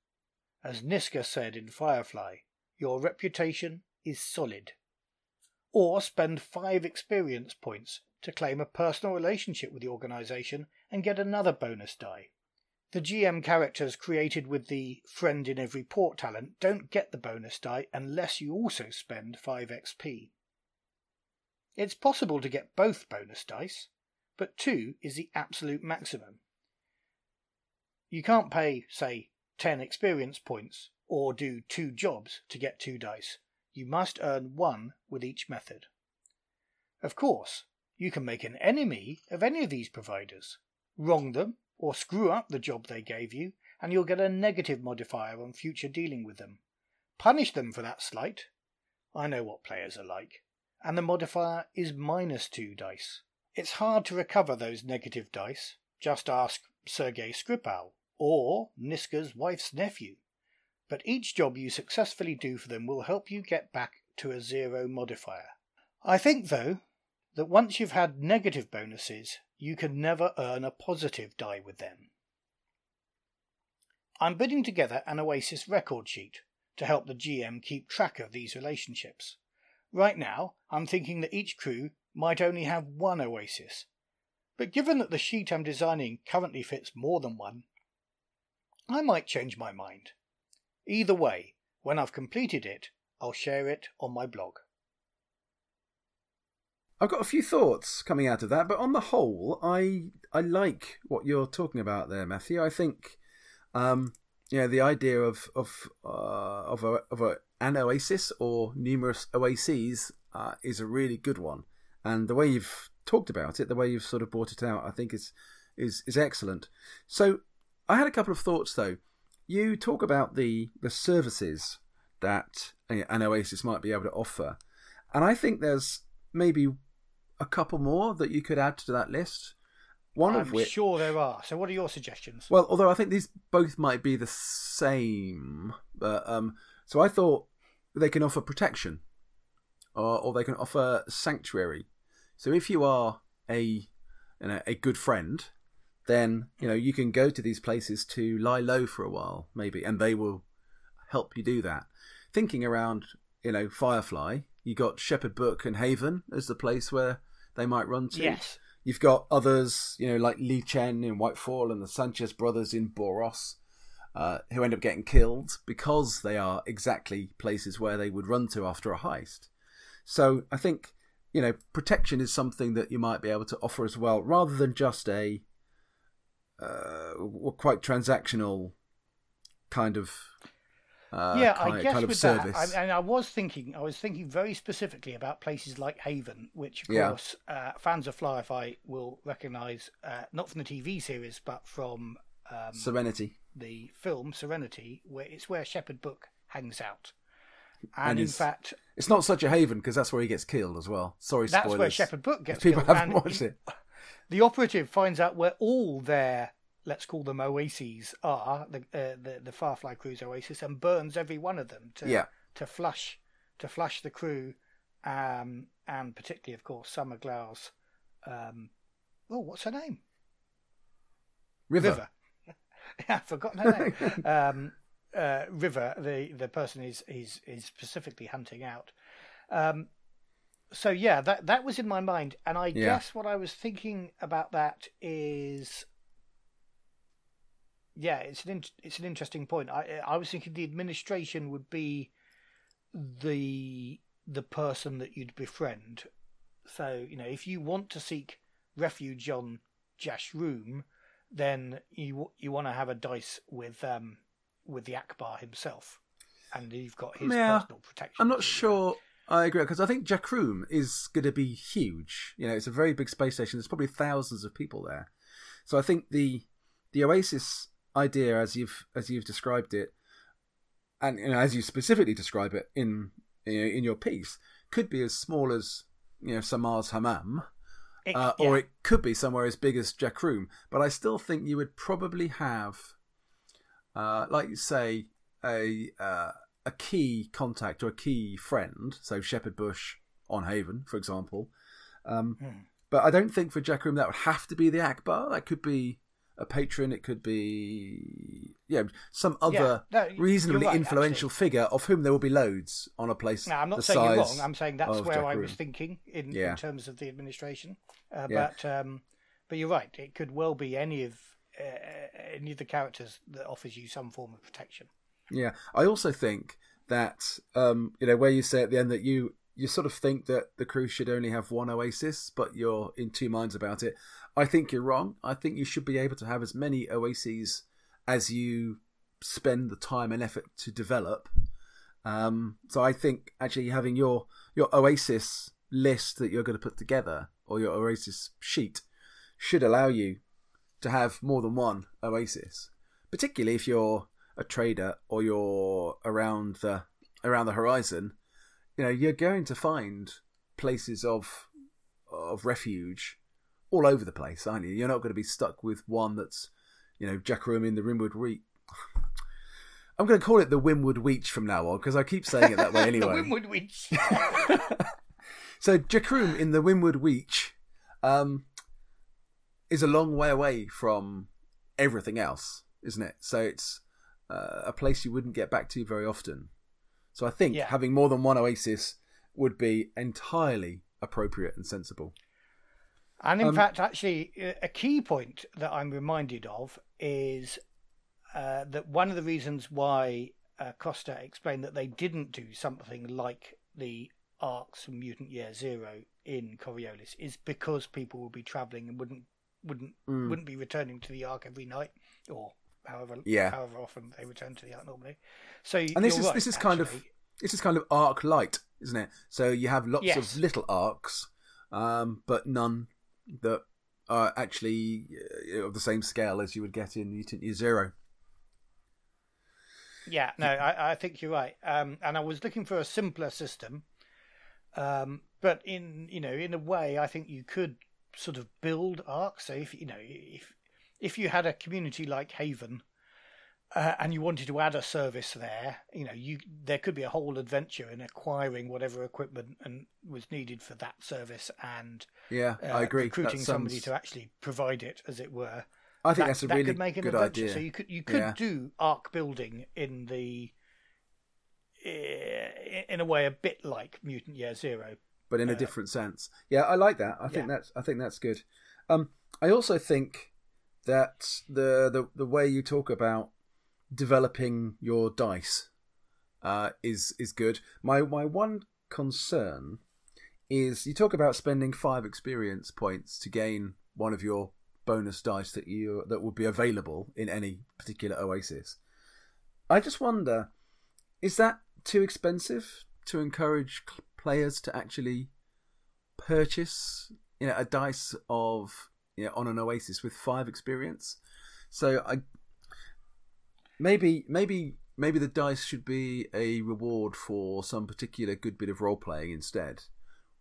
As Niska said in Firefly, your reputation is solid. Or spend five experience points to claim a personal relationship with the organisation and get another bonus die. The GM characters created with the friend in every port talent don't get the bonus die unless you also spend 5 XP. It's possible to get both bonus dice, but 2 is the absolute maximum. You can't pay, say, 10 experience points or do two jobs to get 2 dice. You must earn 1 with each method. Of course, you can make an enemy of any of these providers, wrong them, or screw up the job they gave you, and you'll get a negative modifier on future dealing with them. Punish them for that slight. I know what players are like. And the modifier is minus two dice. It's hard to recover those negative dice. Just ask Sergei Skripal or Niska's wife's nephew. But each job you successfully do for them will help you get back to a zero modifier. I think, though, that once you've had negative bonuses, you can never earn a positive die with them. I'm putting together an Oasis record sheet to help the GM keep track of these relationships. Right now, I'm thinking that each crew might only have one Oasis, but given that the sheet I'm designing currently fits more than one, I might change my mind. Either way, when I've completed it, I'll share it on my blog. I've got a few thoughts coming out of that, but on the whole, I I like what you're talking about there, Matthew. I think, um, yeah, the idea of of uh, of a, of a, an oasis or numerous oases uh, is a really good one, and the way you've talked about it, the way you've sort of brought it out, I think is is is excellent. So, I had a couple of thoughts though. You talk about the the services that an oasis might be able to offer, and I think there's maybe a couple more that you could add to that list. One I'm of which, sure there are. So, what are your suggestions? Well, although I think these both might be the same, but um, so I thought they can offer protection, or or they can offer sanctuary. So, if you are a you know, a good friend, then you know you can go to these places to lie low for a while, maybe, and they will help you do that. Thinking around, you know, Firefly, you got Shepherd Book and Haven as the place where they might run to. Yes. You've got others, you know, like Lee Chen in Whitefall and the Sanchez brothers in Boros, uh, who end up getting killed because they are exactly places where they would run to after a heist. So I think, you know, protection is something that you might be able to offer as well, rather than just a uh, quite transactional kind of uh, yeah, kind, I guess kind of with service. that, I, and I was thinking, I was thinking very specifically about places like Haven, which of Yeah. course uh, fans of Firefly will recognise, uh, not from the TV series, but from um, Serenity. the film Serenity, where it's where Shepherd Book hangs out. And And, in fact, It's not such a haven because that's where he gets killed as well. Sorry, that's spoilers. where Shepherd Book If gets people killed. haven't and watched it. the operative finds out where all their let's call them oases are the uh, the, the Firefly crew's oasis and burns every one of them to Yeah. to flush to flush the crew um, and particularly, of course, Summer Glau's. Um, oh, what's her name? River. River. yeah, *laughs* I've forgotten her name. *laughs* um, uh, River, the the person is is is specifically hunting out. Um, so yeah, that that was in my mind, and I Yeah. guess what I was thinking about that is, yeah, it's an in, it's an interesting point. I I was thinking the administration would be the the person that you'd befriend. So you know, if you want to seek refuge on Jash Jashroom, then you you want to have a dice with um with the Akbar himself, and you've got his Yeah. personal protection. I'm not sure I agree because I think Jakroom is going to be huge. You know, it's a very big space station. There's probably thousands of people there. So I think the the Oasis idea, as you've as you've described it, and you know, as you specifically describe it in you know, in your piece, could be as small as you know Samar's Hammam, It- uh, yeah. or it could be somewhere as big as Jakroom. But I still think you would probably have, uh, like you say, a uh, a key contact or a key friend. So Shepherd Bush on Haven, for example. Um, Hmm. But I don't think for Jakroom that would have to be the Akbar. That could be a patron. It could be yeah some other no, reasonably right, influential figure of whom there will be loads on a place. No, I'm not saying you're wrong. I'm saying that's where I Jakroom. was thinking in, Yeah. in terms of the administration. Uh, Yeah. But um, but you're right. It could well be any of uh, any of the characters that offers you some form of protection. Yeah, I also think that um, you know where you say at the end that you you sort of think that the crew should only have one oasis, but you're in two minds about it. I think you're wrong. I think you should be able to have as many oases as you spend the time and effort to develop. Um, so I think actually having your your oasis list that you're going to put together or your oasis sheet should allow you to have more than one oasis, particularly if you're a trader or you're around the around the horizon. You know, you're going to find places of of refuge all over the place, aren't you? You're not going to be stuck with one that's, you know, Jackroom in the Rimwood Reach. I'm going to call it the Wimwood Weech from now on because I keep saying it that way *laughs* anyway. the Windward Weech. *laughs* so Jackroom in the Wimwood Weech um, is a long way away from everything else, isn't it? So it's uh, a place you wouldn't get back to very often. So I think Yeah. having more than one oasis would be entirely appropriate and sensible. And in Um, fact, actually, a key point that I'm reminded of is uh, that one of the reasons why uh, Kosta explained that they didn't do something like the arks from Mutant Year Zero in Coriolis is because people would be travelling and wouldn't wouldn't Mm. wouldn't be returning to the ark every night or however Yeah. however often they return to the ark normally. So And this is right, this is kind of this is kind of arc light, isn't it? So you have lots Yes. of little arks, um, but none that are actually uh, of the same scale as you would get in Mutant Year Zero. Yeah, no, I, I think you're right. Um, and I was looking for a simpler system, um, but in you know, in a way, I think you could sort of build arks. So if you know, if if you had a community like Haven, uh, and you wanted to add a service there, you know, you there could be a whole adventure in acquiring whatever equipment and was needed for that service, and Yeah, uh, I agree. recruiting That somebody to actually provide it, as it were I think that, that's a that really could make an good adventure. idea. So you could you could Yeah. do ark building in the eh, in a way a bit like Mutant Year Zero. but in a Uh, different sense. Yeah, I like that. I think Yeah. that's I think that's good. Um, I also think that the the the way you talk about developing your dice uh, is is good. My my one concern is you talk about spending five experience points to gain one of your bonus dice that you that would be available in any particular oasis. I just wonder, is that too expensive to encourage players to actually purchase, you know, a dice of you know on an oasis with five experience? So I maybe maybe maybe the dice should be a reward for some particular good bit of role playing instead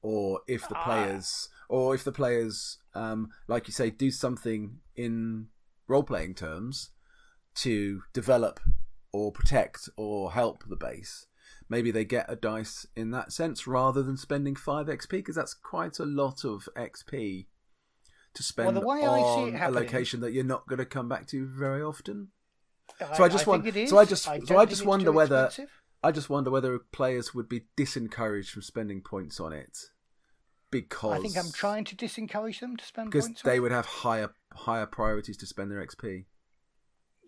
or if the Ah. players or if the players um, like you say do something in role playing terms to develop or protect or help the base maybe they get a dice in that sense rather than spending five XP because that's quite a lot of XP to spend the way I see on a location that you're not going to come back to very often. I, So I just it is. so I just- don't so I just wonder whether- expensive. I just wonder whether players would be disencouraged from spending points on it because I think I'm trying to disencourage them to spend because points. on they would have higher higher priorities to spend their XP.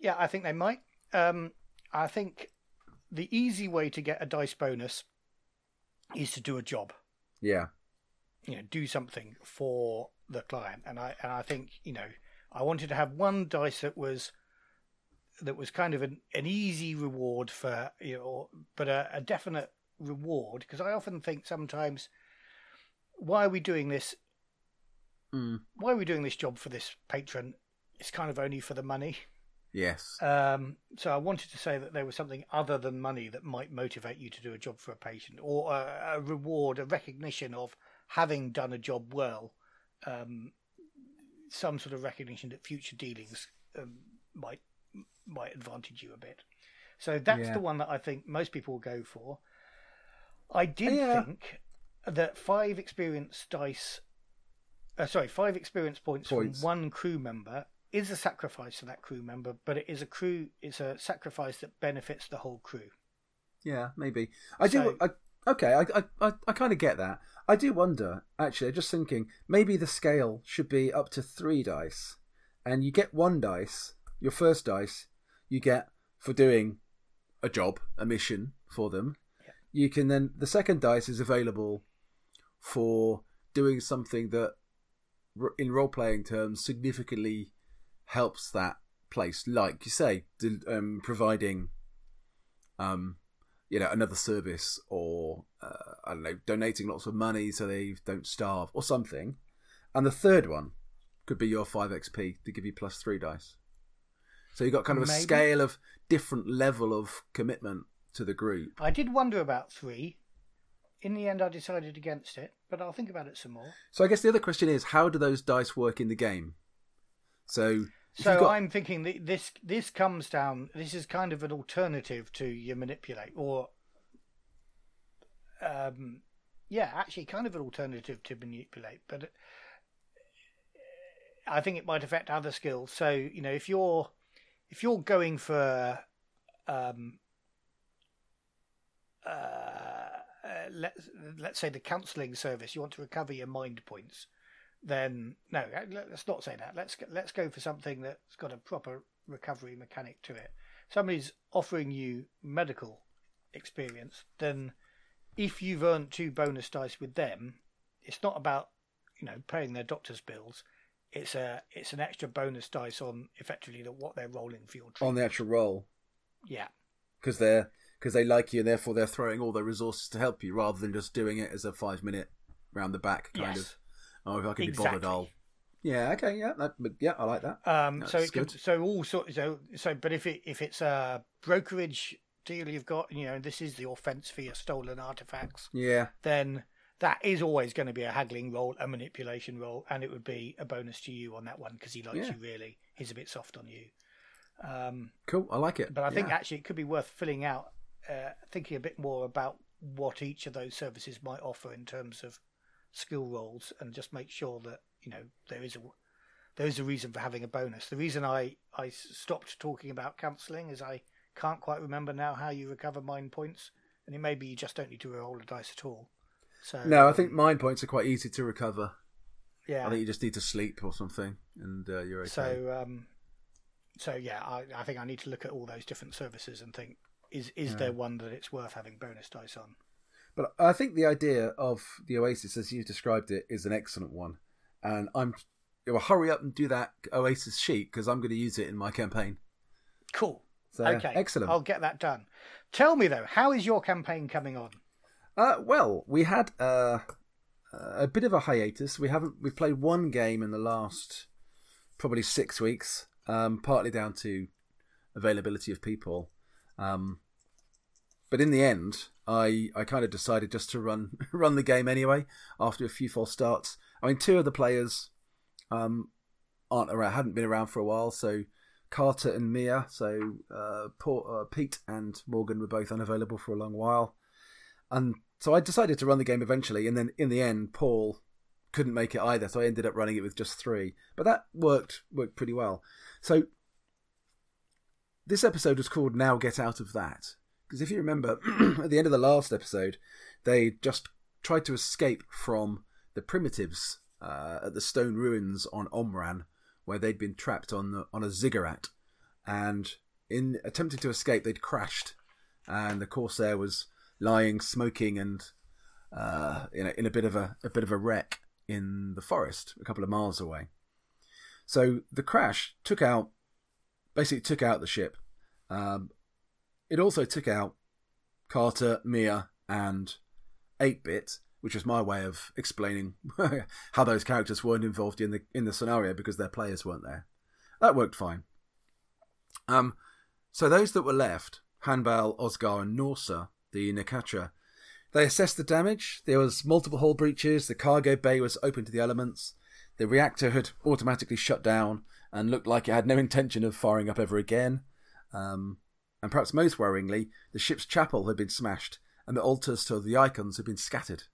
Yeah, I think they might. Um, I think the easy way to get a dice bonus is to do a job. Yeah, You know, do something for the client, and I and I think you know I wanted to have one dice that was that was kind of an, an easy reward for you know, but a, a definite reward because I often think sometimes why are we doing this? mm. Why are we doing this job for this patron? It's kind of only for the money. yes, Um, so I wanted to say that there was something other than money that might motivate you to do a job for a patient, or a, a reward, a recognition of having done a job well, um, some sort of recognition that future dealings um, might might advantage you a bit. So that's Yeah. the one that I think most people will go for. I did Yeah. think that five experience dice, uh, sorry, five experience points, Points. from one crew member is a sacrifice for that crew member, but it is a crew. It's a sacrifice that benefits the whole crew. yeah, maybe. I do. I, okay, I I I, I kind of get that. I do wonder. Actually, I'm just thinking maybe the scale should be up to three dice, and you get one dice. Your first dice you get for doing a job, a mission for them. Yeah. You can then the second dice is available for doing something that, in role playing terms, significantly helps that place. Like you say, um, providing, um, you know, another service, or uh, I don't know, donating lots of money so they don't starve, or something. And the third one could be your five XP to give you plus three dice. So you've got kind of a Maybe. scale of different level of commitment to the group. I did wonder about three. In the end, I decided against it, but I'll think about it some more. So I guess the other question is, how do those dice work in the game? So, So got- I'm thinking that this this comes down. This is kind of an alternative to your manipulate, or um, yeah, actually, kind of an alternative to manipulate. But uh, I think it might affect other skills. So you know, if you're if you're going for um, uh, let's let's say the counselling service, you want to recover your mind points then no, let- let's not say that. Let's let's go for something that's got a proper recovery mechanic to it. Somebody's offering you medical experience, then if you've earned two bonus dice with them, it's not about you know paying their doctor's bills. It's a it's an extra bonus dice on effectively the, what they're rolling for your on the actual roll, yeah, because they're because they like you, and therefore they're throwing all their resources to help you, rather than just doing it as a five minute round the back kind yes. of. Oh, if I can be bothered, I'll. Yeah. Okay. Yeah. That, but yeah, I like that. Um, so That's it could, good. so all sort so so but if it if it's a brokerage deal you've got, you know, this is the offence for your stolen artifacts, Yeah. then that is always going to be a haggling role, a manipulation role, and it would be a bonus to you on that one because he likes Yeah. you really. He's a bit soft on you. Um, Cool. I like it. but I think Yeah. actually it could be worth filling out, uh, thinking a bit more about what each of those services might offer in terms of skill rolls, and just make sure that you know there is a there is a reason for having a bonus. The reason I I stopped talking about counselling is I can't quite remember now how you recover mind points, and it may be you just don't need to roll a dice at all. So No, I think mind points are quite easy to recover. yeah. I think you just need to sleep or something, and uh, you're okay. So um, so yeah, I, I think I need to look at all those different services and think is is Yeah. there one that it's worth having bonus dice on? But I think the idea of the Oasis, as you described it, is an excellent one, and I'm. Well, hurry up and do that Oasis sheet because I'm going to use it in my campaign. Cool. So, okay. excellent. I'll get that done. Tell me though, how is your campaign coming on? Uh, well, we had uh, a bit of a hiatus. We haven't. We've played one game in the last probably six weeks, um, partly down to availability of people. Um, but in the end, I I kind of decided just to run *laughs* run the game anyway after a few false starts. I mean, two of the players um, aren't around, hadn't been around for a while, so Carter and Mia, so uh, uh, Pete and Morgan were both unavailable for a long while. And so I decided to run the game eventually, and then in the end, Paul couldn't make it either, so I ended up running it with just three. But that worked worked pretty well. So this episode was called "Now Get Out of That" because if you remember, *clears throat* at the end of the last episode, they just tried to escape from the primitives uh, at the stone ruins on Omran, where they'd been trapped on on a ziggurat, and in attempting to escape, they'd crashed, and the corsair was lying smoking and uh, in, a, in a bit of a, a bit of a wreck in the forest a couple of miles away. So the crash took out, basically took out the ship. Um, it also took out Carter, Mia, and 8 Bit, which was my way of explaining *laughs* how those characters weren't involved in the in the scenario because their players weren't there. That worked fine. Um, so those that were left, Hanbal, Osgar, and Norsa, the Nekatra, they assessed the damage. There was multiple hull breaches. The cargo bay was open to the elements. The reactor had automatically shut down and looked like it had no intention of firing up ever again. Um, and perhaps most worryingly, the ship's chapel had been smashed and the altars to the icons had been scattered.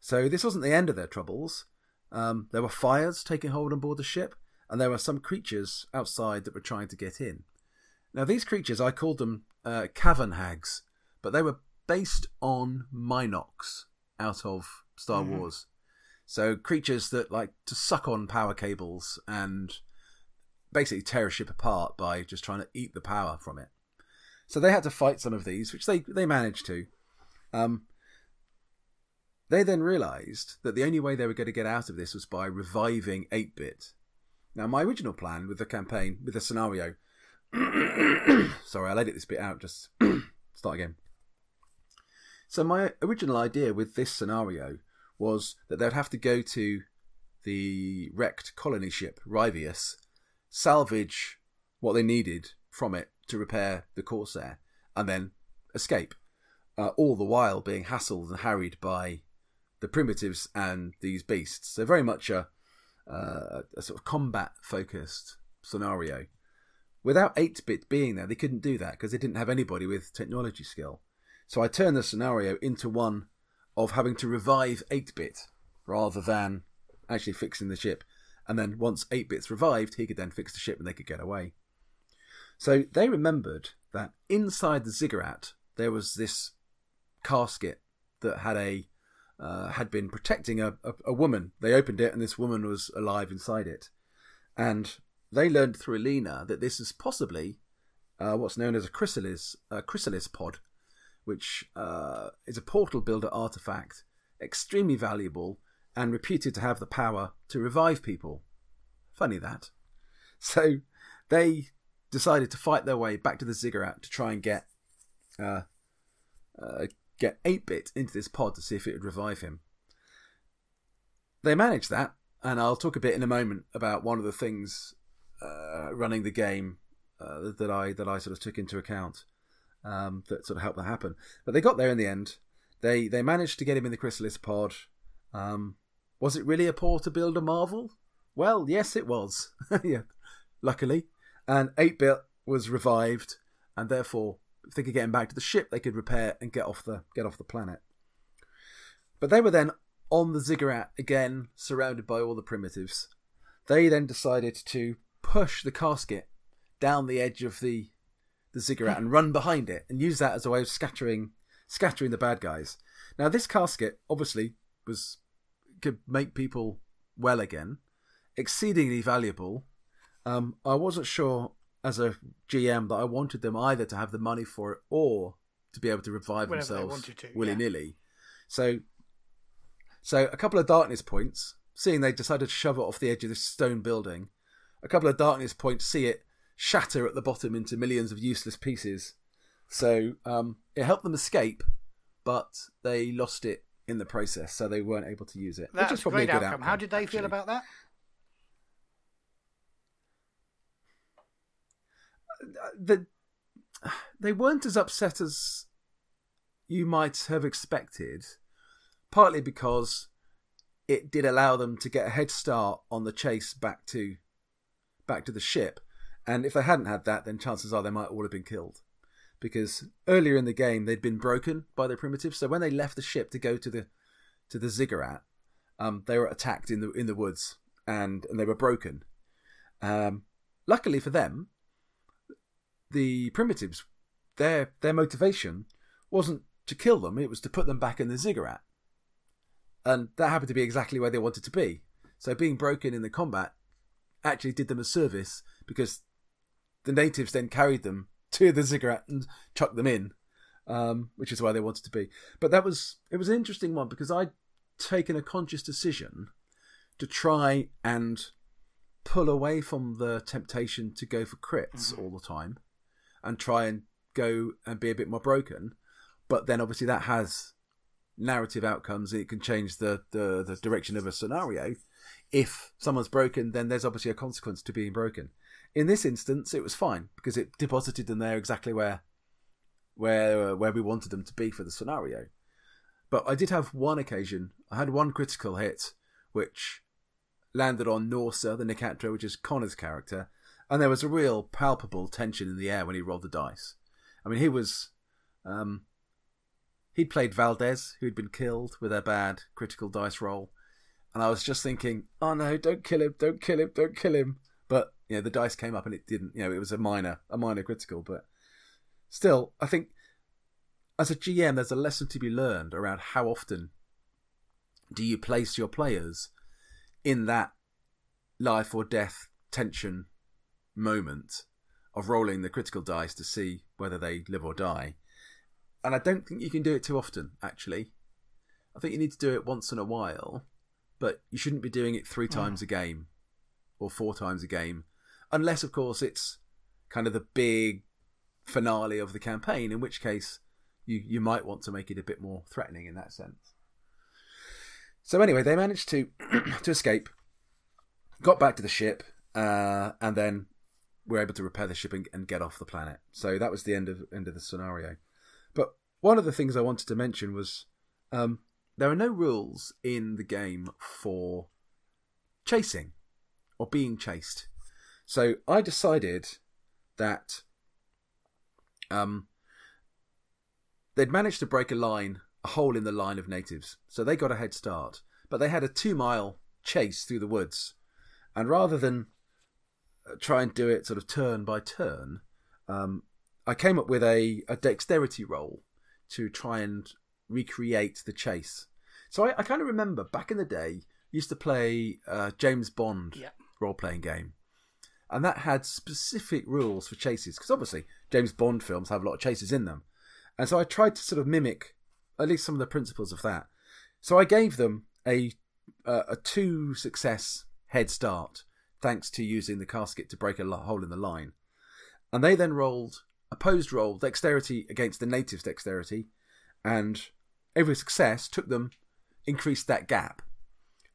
So this wasn't the end of their troubles. Um, there were fires taking hold on board the ship, and there were some creatures outside that were trying to get in. Now, these creatures, I called them uh, cavern hags, but they were based on Mynocks out of Star mm-hmm. Wars. So creatures that like to suck on power cables and basically tear a ship apart by just trying to eat the power from it. So they had to fight some of these, which they they managed to. Um, they then realised that the only way they were going to get out of this was by reviving 8 bit. Now, my original plan with the campaign, with the scenario. *coughs* sorry, I'll edit this bit out, just *coughs* start again. So, my original idea with this scenario was that they'd have to go to the wrecked colony ship, Rivius, salvage what they needed from it to repair the Corsair, and then escape. Uh, all the while being hassled and harried by the primitives and these beasts. So very much a, uh, a sort of combat focused scenario. Without 8 bit being there, they couldn't do that because they didn't have anybody with technology skill. So I turned the scenario into one of having to revive 8 bit rather than actually fixing the ship. And then once 8 bit's revived, he could then fix the ship and they could get away. So they remembered that inside the ziggurat there was this casket that had a uh, had been protecting a, a, a, woman. They opened it, and this woman was alive inside it. And they learned through Alina that this is possibly uh, what's known as a chrysalis, a chrysalis pod, which uh, is a portal builder artifact, extremely valuable and reputed to have the power to revive people. Funny that. *laughs* So they decided to fight their way back to the ziggurat to try and get uh, uh, get 8 bit into this pod to see if it would revive him. They managed that, and I'll talk a bit in a moment about one of the things uh, running the game uh, that I that I sort of took into account um, that sort of helped that happen. But they got there in the end. They they managed to get him in the chrysalis pod. Um, was it really a Portal Builder marvel? Well, yes, it was. *laughs* yeah, luckily, and eight bit was revived, and therefore if they could get him back to the ship, they could repair and get off the get off the planet. But they were then on the ziggurat again, surrounded by all the primitives. They then decided to push the casket down the edge of the the ziggurat and run behind it and use that as a way of scattering scattering the bad guys. Now this casket obviously was could make people well again, exceedingly valuable. Um, I wasn't sure as a GM that I wanted them either to have the money for it or to be able to revive Whenever themselves willy nilly. Yeah. So, so a couple of darkness points. Seeing they decided to shove it off the edge of this stone building, a couple of darkness points see it shatter at the bottom into millions of useless pieces. So um, it helped them escape, but they lost it in the process, so they weren't able to use it. That's which is probably a good outcome. outcome. How did they actually. feel about that? the they weren't as upset as you might have expected, partly because it did allow them to get a head start on the chase back to back to the ship, and if they hadn't had that, then chances are they might all have been killed. because earlier in the game they'd been broken by the primitives. So when they left the ship to go to the to the ziggurat, um, they were attacked in the in the woods and and they were broken. Um, luckily for them, the primitives, their their motivation wasn't to kill them; it was to put them back in the ziggurat, and that happened to be exactly where they wanted to be. So being broken in the combat actually did them a service because the natives then carried them to the ziggurat and chucked them in, um, which is where they wanted to be. But that was it was an interesting one because I'd taken a conscious decision to try and pull away from the temptation to go for crits mm-hmm. all the time and try and go and be a bit more broken. But then obviously that has narrative outcomes. It can change the, the, the direction of a scenario. If someone's broken, then there's obviously a consequence to being broken. In this instance, it was fine because it deposited them there exactly where where where we wanted them to be for the scenario. But I did have one occasion. I had one critical hit, which landed on Norsa, the Nekatra, which is Connor's character, and there was a real palpable tension in the air when he rolled the dice. I mean, he was. Um, he'd played Valdez, who'd been killed with a bad critical dice roll, and I was just thinking, oh no, don't kill him, don't kill him, don't kill him. But you know, the dice came up and it didn't. You know, it was a minor, a minor critical, but still, I think as a GM, there's a lesson to be learned around how often do you place your players in that life or death tension moment of rolling the critical dice to see whether they live or die. And I don't think you can do it too often, actually. I think you need to do it once in a while, but you shouldn't be doing it three hmm. times a game or four times a game, unless, of course, it's kind of the big finale of the campaign, in which case you, you might want to make it a bit more threatening in that sense. So anyway, they managed to *clears throat* to escape, got back to the ship, uh, and then were able to repair the ship and, and, get off the planet. So that was the end of end of the scenario. But one of the things I wanted to mention was um, there are no rules in the game for chasing or being chased. So I decided that um, they'd managed to break a line a hole in the line of natives, so they got a head start. But they had a two mile chase through the woods, and rather than uh, try and do it sort of turn by turn, um, I came up with a, a dexterity roll to try and recreate the chase. So I, I kind of remember back in the day, used to play uh, James Bond yeah. role playing game, and that had specific rules for chases because obviously James Bond films have a lot of chases in them, and so I tried to sort of mimic at least some of the principles of that. So I gave them a uh, a two success head start thanks to using the casket to break a hole in the line, and they then rolled opposed roll dexterity against the native's dexterity, and every success took them increased that gap.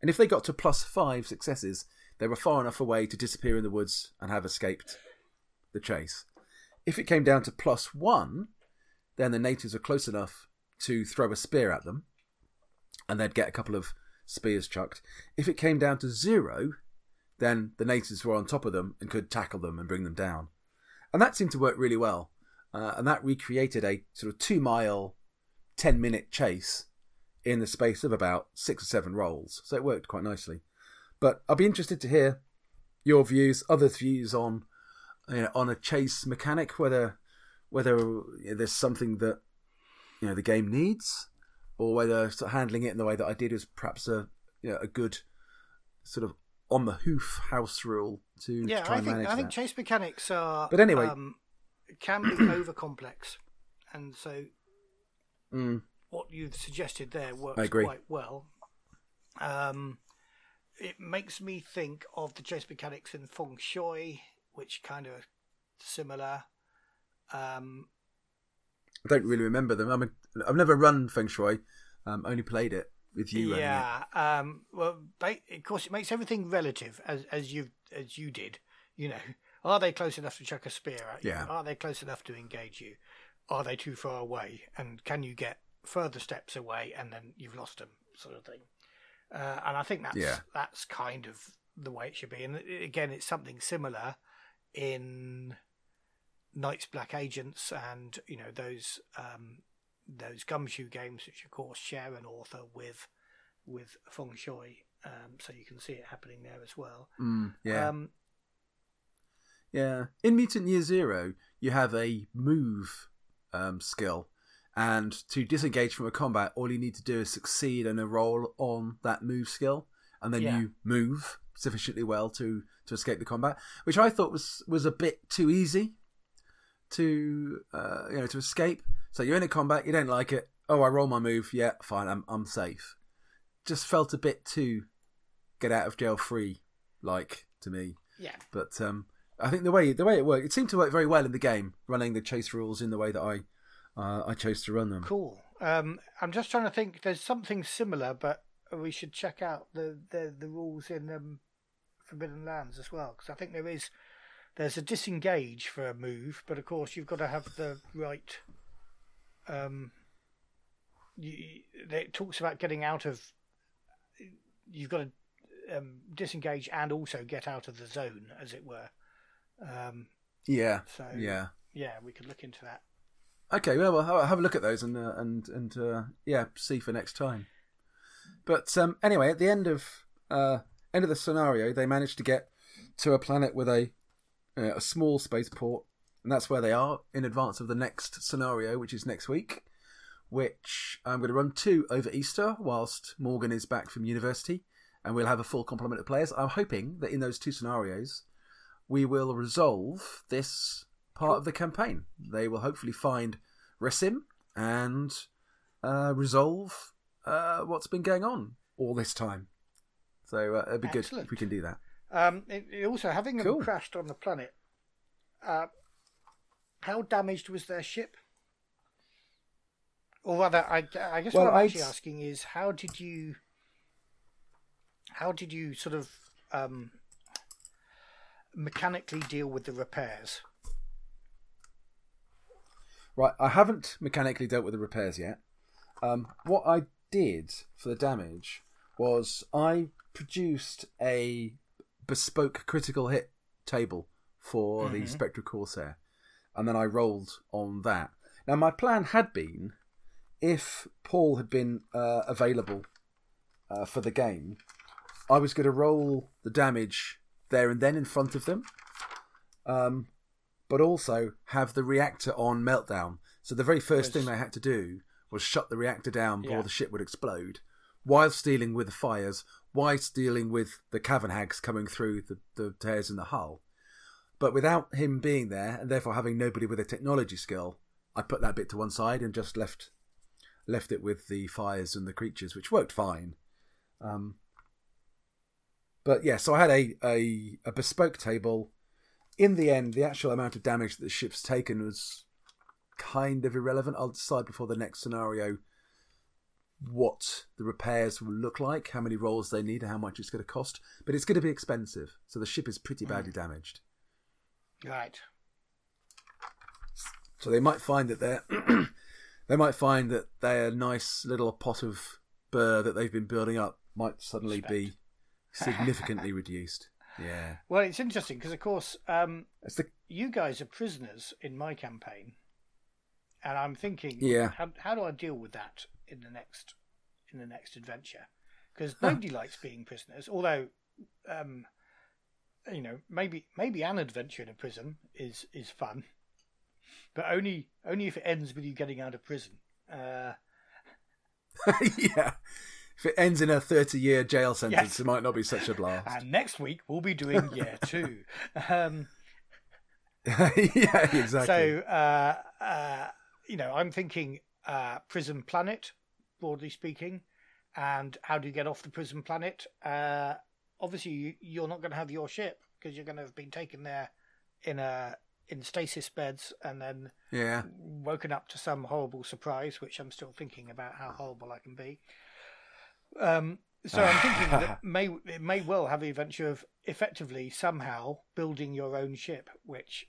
And if they got to plus five successes, they were far enough away to disappear in the woods and have escaped the chase. If it came down to plus one, then the natives were close enough to throw a spear at them, and they'd get a couple of spears chucked. If it came down to zero, then the natives were on top of them and could tackle them and bring them down. And that seemed to work really well. Uh, and that recreated a sort of two mile, 10 minute chase in the space of about six or seven rolls. So it worked quite nicely. But I'll be interested to hear your views, others' views on you know, on a chase mechanic, whether whether there's something that you know the game needs, or whether sort of handling it in the way that I did is perhaps a you know, a good sort of on the hoof house rule to, yeah, try I and think manage I think that. chase mechanics are But anyway- um, can be *clears throat* over complex, and so Mm, what you've suggested there works quite well. Um, it makes me think of the chase mechanics in Feng Shui, which kind of similar. Um, I don't really remember them. I mean, I've never run Feng Shui. Um, only played it with you. yeah. Um, well, of course, it makes everything relative, as as you as you did. You know, are they close enough to chuck a spear at you? Yeah. Are they close enough to engage you? Are they too far away? And can you get further steps away and then you've lost them, sort of thing. Uh, and I think that's Yeah. that's kind of the way it should be. And again, it's something similar in Night's Black Agents and you know those um, those gumshoe games, which of course share an author with with Feng Shui, um, so you can see it happening there as well. Mm, yeah. Um, Yeah. In Mutant Year Zero, you have a move um, skill, and to disengage from a combat, all you need to do is succeed in a roll on that move skill, and then Yeah. you move sufficiently well to to escape the combat, which I thought was was a bit too easy to uh, you know to escape. So you're in a combat, you don't like it. Oh, I roll my move. Yeah, fine. I'm I'm safe. Just felt a bit too get out of jail free like to me. yeah, But um, I think the way the way it worked, it seemed to work very well in the game, running the chase rules in the way that I uh, I chose to run them. cool. Um, I'm just trying to think. There's something similar, but we should check out the the, the rules in um, Forbidden Lands as well, because I think there is there's a disengage for a move, but of course you've got to have the right. Um, you, it talks about getting out of. You've got to um, disengage and also get out of the zone, as it were. Um, Yeah, so yeah. yeah, we could look into that. Okay, well, well have a look at those and uh, and and uh, yeah, see for next time. But um, anyway, at the end of uh, end of the scenario, they managed to get to a planet with a uh, a small spaceport, and that's where they are in advance of the next scenario, which is next week. Which I'm going to run two over Easter, whilst Morgan is back from university, and we'll have a full complement of players. I'm hoping that in those two scenarios, we will resolve this part of the campaign. They will hopefully find Resim and uh, resolve uh, what's been going on all this time. So uh, it'd be good if we can do that. Um, it, it also, having them crashed on the planet, uh, how damaged was their ship? Or rather, I, I guess Well, what I'm I'd actually asking is, how did you, how did you sort of um, mechanically deal with the repairs? Right, I haven't mechanically dealt with the repairs yet. Um, what I did for the damage was I produced a bespoke critical hit table for the Mhm. Spectre Corsair, and then I rolled on that. Now, my plan had been if Paul had been uh, available uh, for the game, I was going to roll the damage there and then in front of them. Um, but also have the reactor on meltdown. So the very first thing they had to do was shut the reactor down before Yeah. the ship would explode, whilst dealing with the fires, whilst dealing with the cavern hags coming through the, the tears in the hull. But without him being there, and therefore having nobody with a technology skill, I put that bit to one side and just left left it with the fires and the creatures, which worked fine. Um, but yeah, so I had a, a, a bespoke table in the end, the actual amount of damage that the ship's taken was kind of irrelevant. I'll decide before the next scenario what the repairs will look like, how many rolls they need, and how much it's going to cost. But it's going to be expensive, so the ship is pretty hmm. badly damaged. Right. So they might find that they're *clears throat* they might find that their nice little pot of birr that they've been building up might suddenly be *laughs* significantly reduced. Yeah, Well, it's interesting because, of course, um, the you guys are prisoners in my campaign, and I'm thinking, Yeah. how how do I deal with that in the next in the next adventure? Because nobody likes being prisoners. Although, um, you know, maybe maybe an adventure in a prison is is fun, but only only if it ends with you getting out of prison. Uh, *laughs* yeah. If it ends in a thirty-year jail sentence, Yes. it might not be such a blast. and next week we'll be doing year two. Um, *laughs* yeah, exactly. So, uh, uh, you know, I'm thinking uh, prison planet, broadly speaking, and how do you get off the prison planet? Uh, obviously, you, you're not going to have your ship because you're going to have been taken there in a in stasis beds and then yeah, woken up to some horrible surprise, which I'm still thinking about how horrible I can be. Um, so I'm thinking that *laughs* may it may well have the adventure of effectively somehow building your own ship, which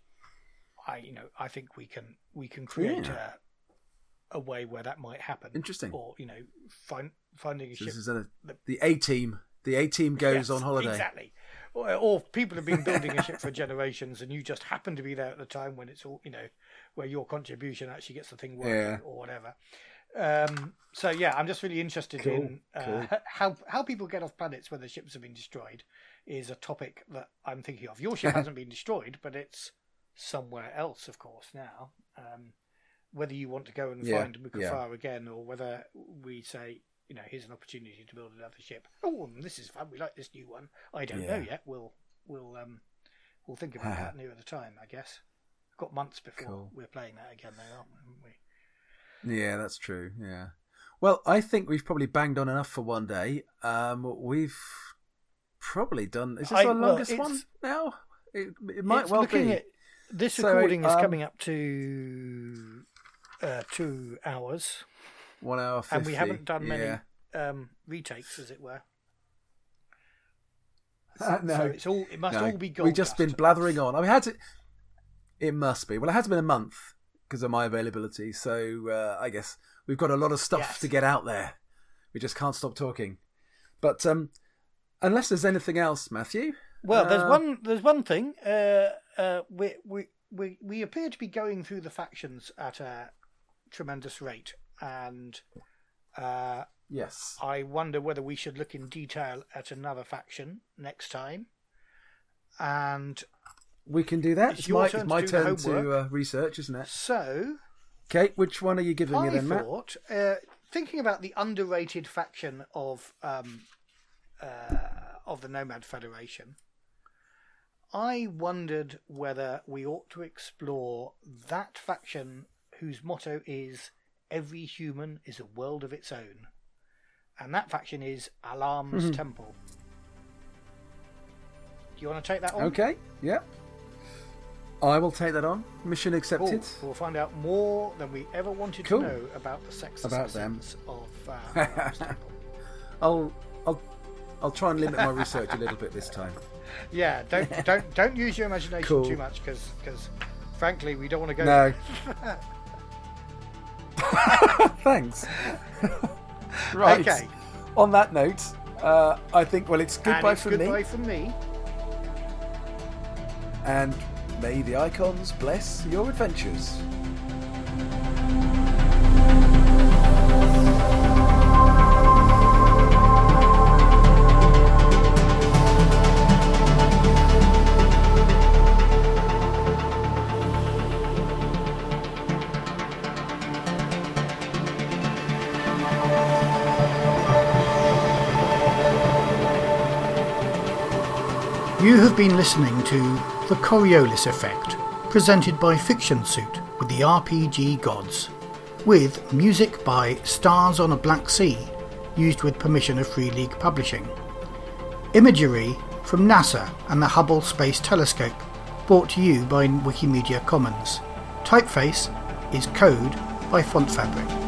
I you know I think we can we can create Yeah. a, a way where that might happen. Interesting. Or you know find finding a So ship. this is a, the A team. The A team goes Yes, on holiday. Exactly. or, or people have been building a ship for generations, and you just happen to be there at the time when it's all you know, where your contribution actually gets the thing working Yeah. or whatever. Um, so yeah, I'm just really interested Cool, in uh, cool. how how people get off planets where their ships have been destroyed. Is a topic that I'm thinking of. Your ship *laughs* hasn't been destroyed, but it's somewhere else, of course. Now, um, whether you want to go and Yeah, find Mukafar again, or whether we say, you know, here's an opportunity to build another ship. Oh, this is fun. We like this new one. I don't know yet. We'll we'll um we'll think about *laughs* that nearer the time, I guess. Got months before Cool. we're playing that again, though, aren't we? Yeah, that's true. Yeah. Well, I think we've probably banged on enough for one day. Um, we've probably done. Is this I- our longest one now? It, it might well looking be. At, this So, recording is um, coming up to uh, two hours, One hour fifty. and we haven't done many Yeah. um, retakes, as it were. *laughs* Uh, no, so it's all it must no. all be gold. We've just been blathering on. I mean, had to. It must be. Well, it has been a month because of my availability. So uh, I guess we've got a lot of stuff Yes. to get out there. We just can't stop talking. But um, unless there's anything else, Matthew. Well, there's uh, one. There's one thing. Uh, uh, we we we we appear to be going through the factions at a tremendous rate, and uh, Yes. I wonder whether we should look in detail at another faction next time. And We can do that. It's It's, my, turn it's to my the turn to uh, research, isn't it? so Okay, which one are you giving me I then, Matt? uh, thinking about the underrated faction of um, uh, of the Nomad Federation, I wondered whether we ought to explore that faction whose motto is "Every human is a world of its own," and that faction is Ahlam's Mm-hmm. Temple. Do you want to take that on? Okay, yeah. I will take that on. Mission Cool. accepted. We'll find out more than we ever wanted Cool. to know about the sex About them. of uh, *laughs* I'll, I'll, I'll try and limit my research a little bit this time. *laughs* Yeah, don't don't don't use your imagination Cool. too much because because frankly we don't want to go. No. *laughs* Thanks. right. Okay. On that note, uh, I think well, it's And goodbye it's from goodbye me, from me. and may the icons bless your adventures. You have been listening to The Coriolis Effect, presented by Fiction Suit with the RPG Gods, with music by Stars on a Black Sea, used with permission of Free League Publishing. Imagery from NASA and the Hubble Space Telescope, brought to you by Wikimedia Commons. Typeface is Code by Font Fabric.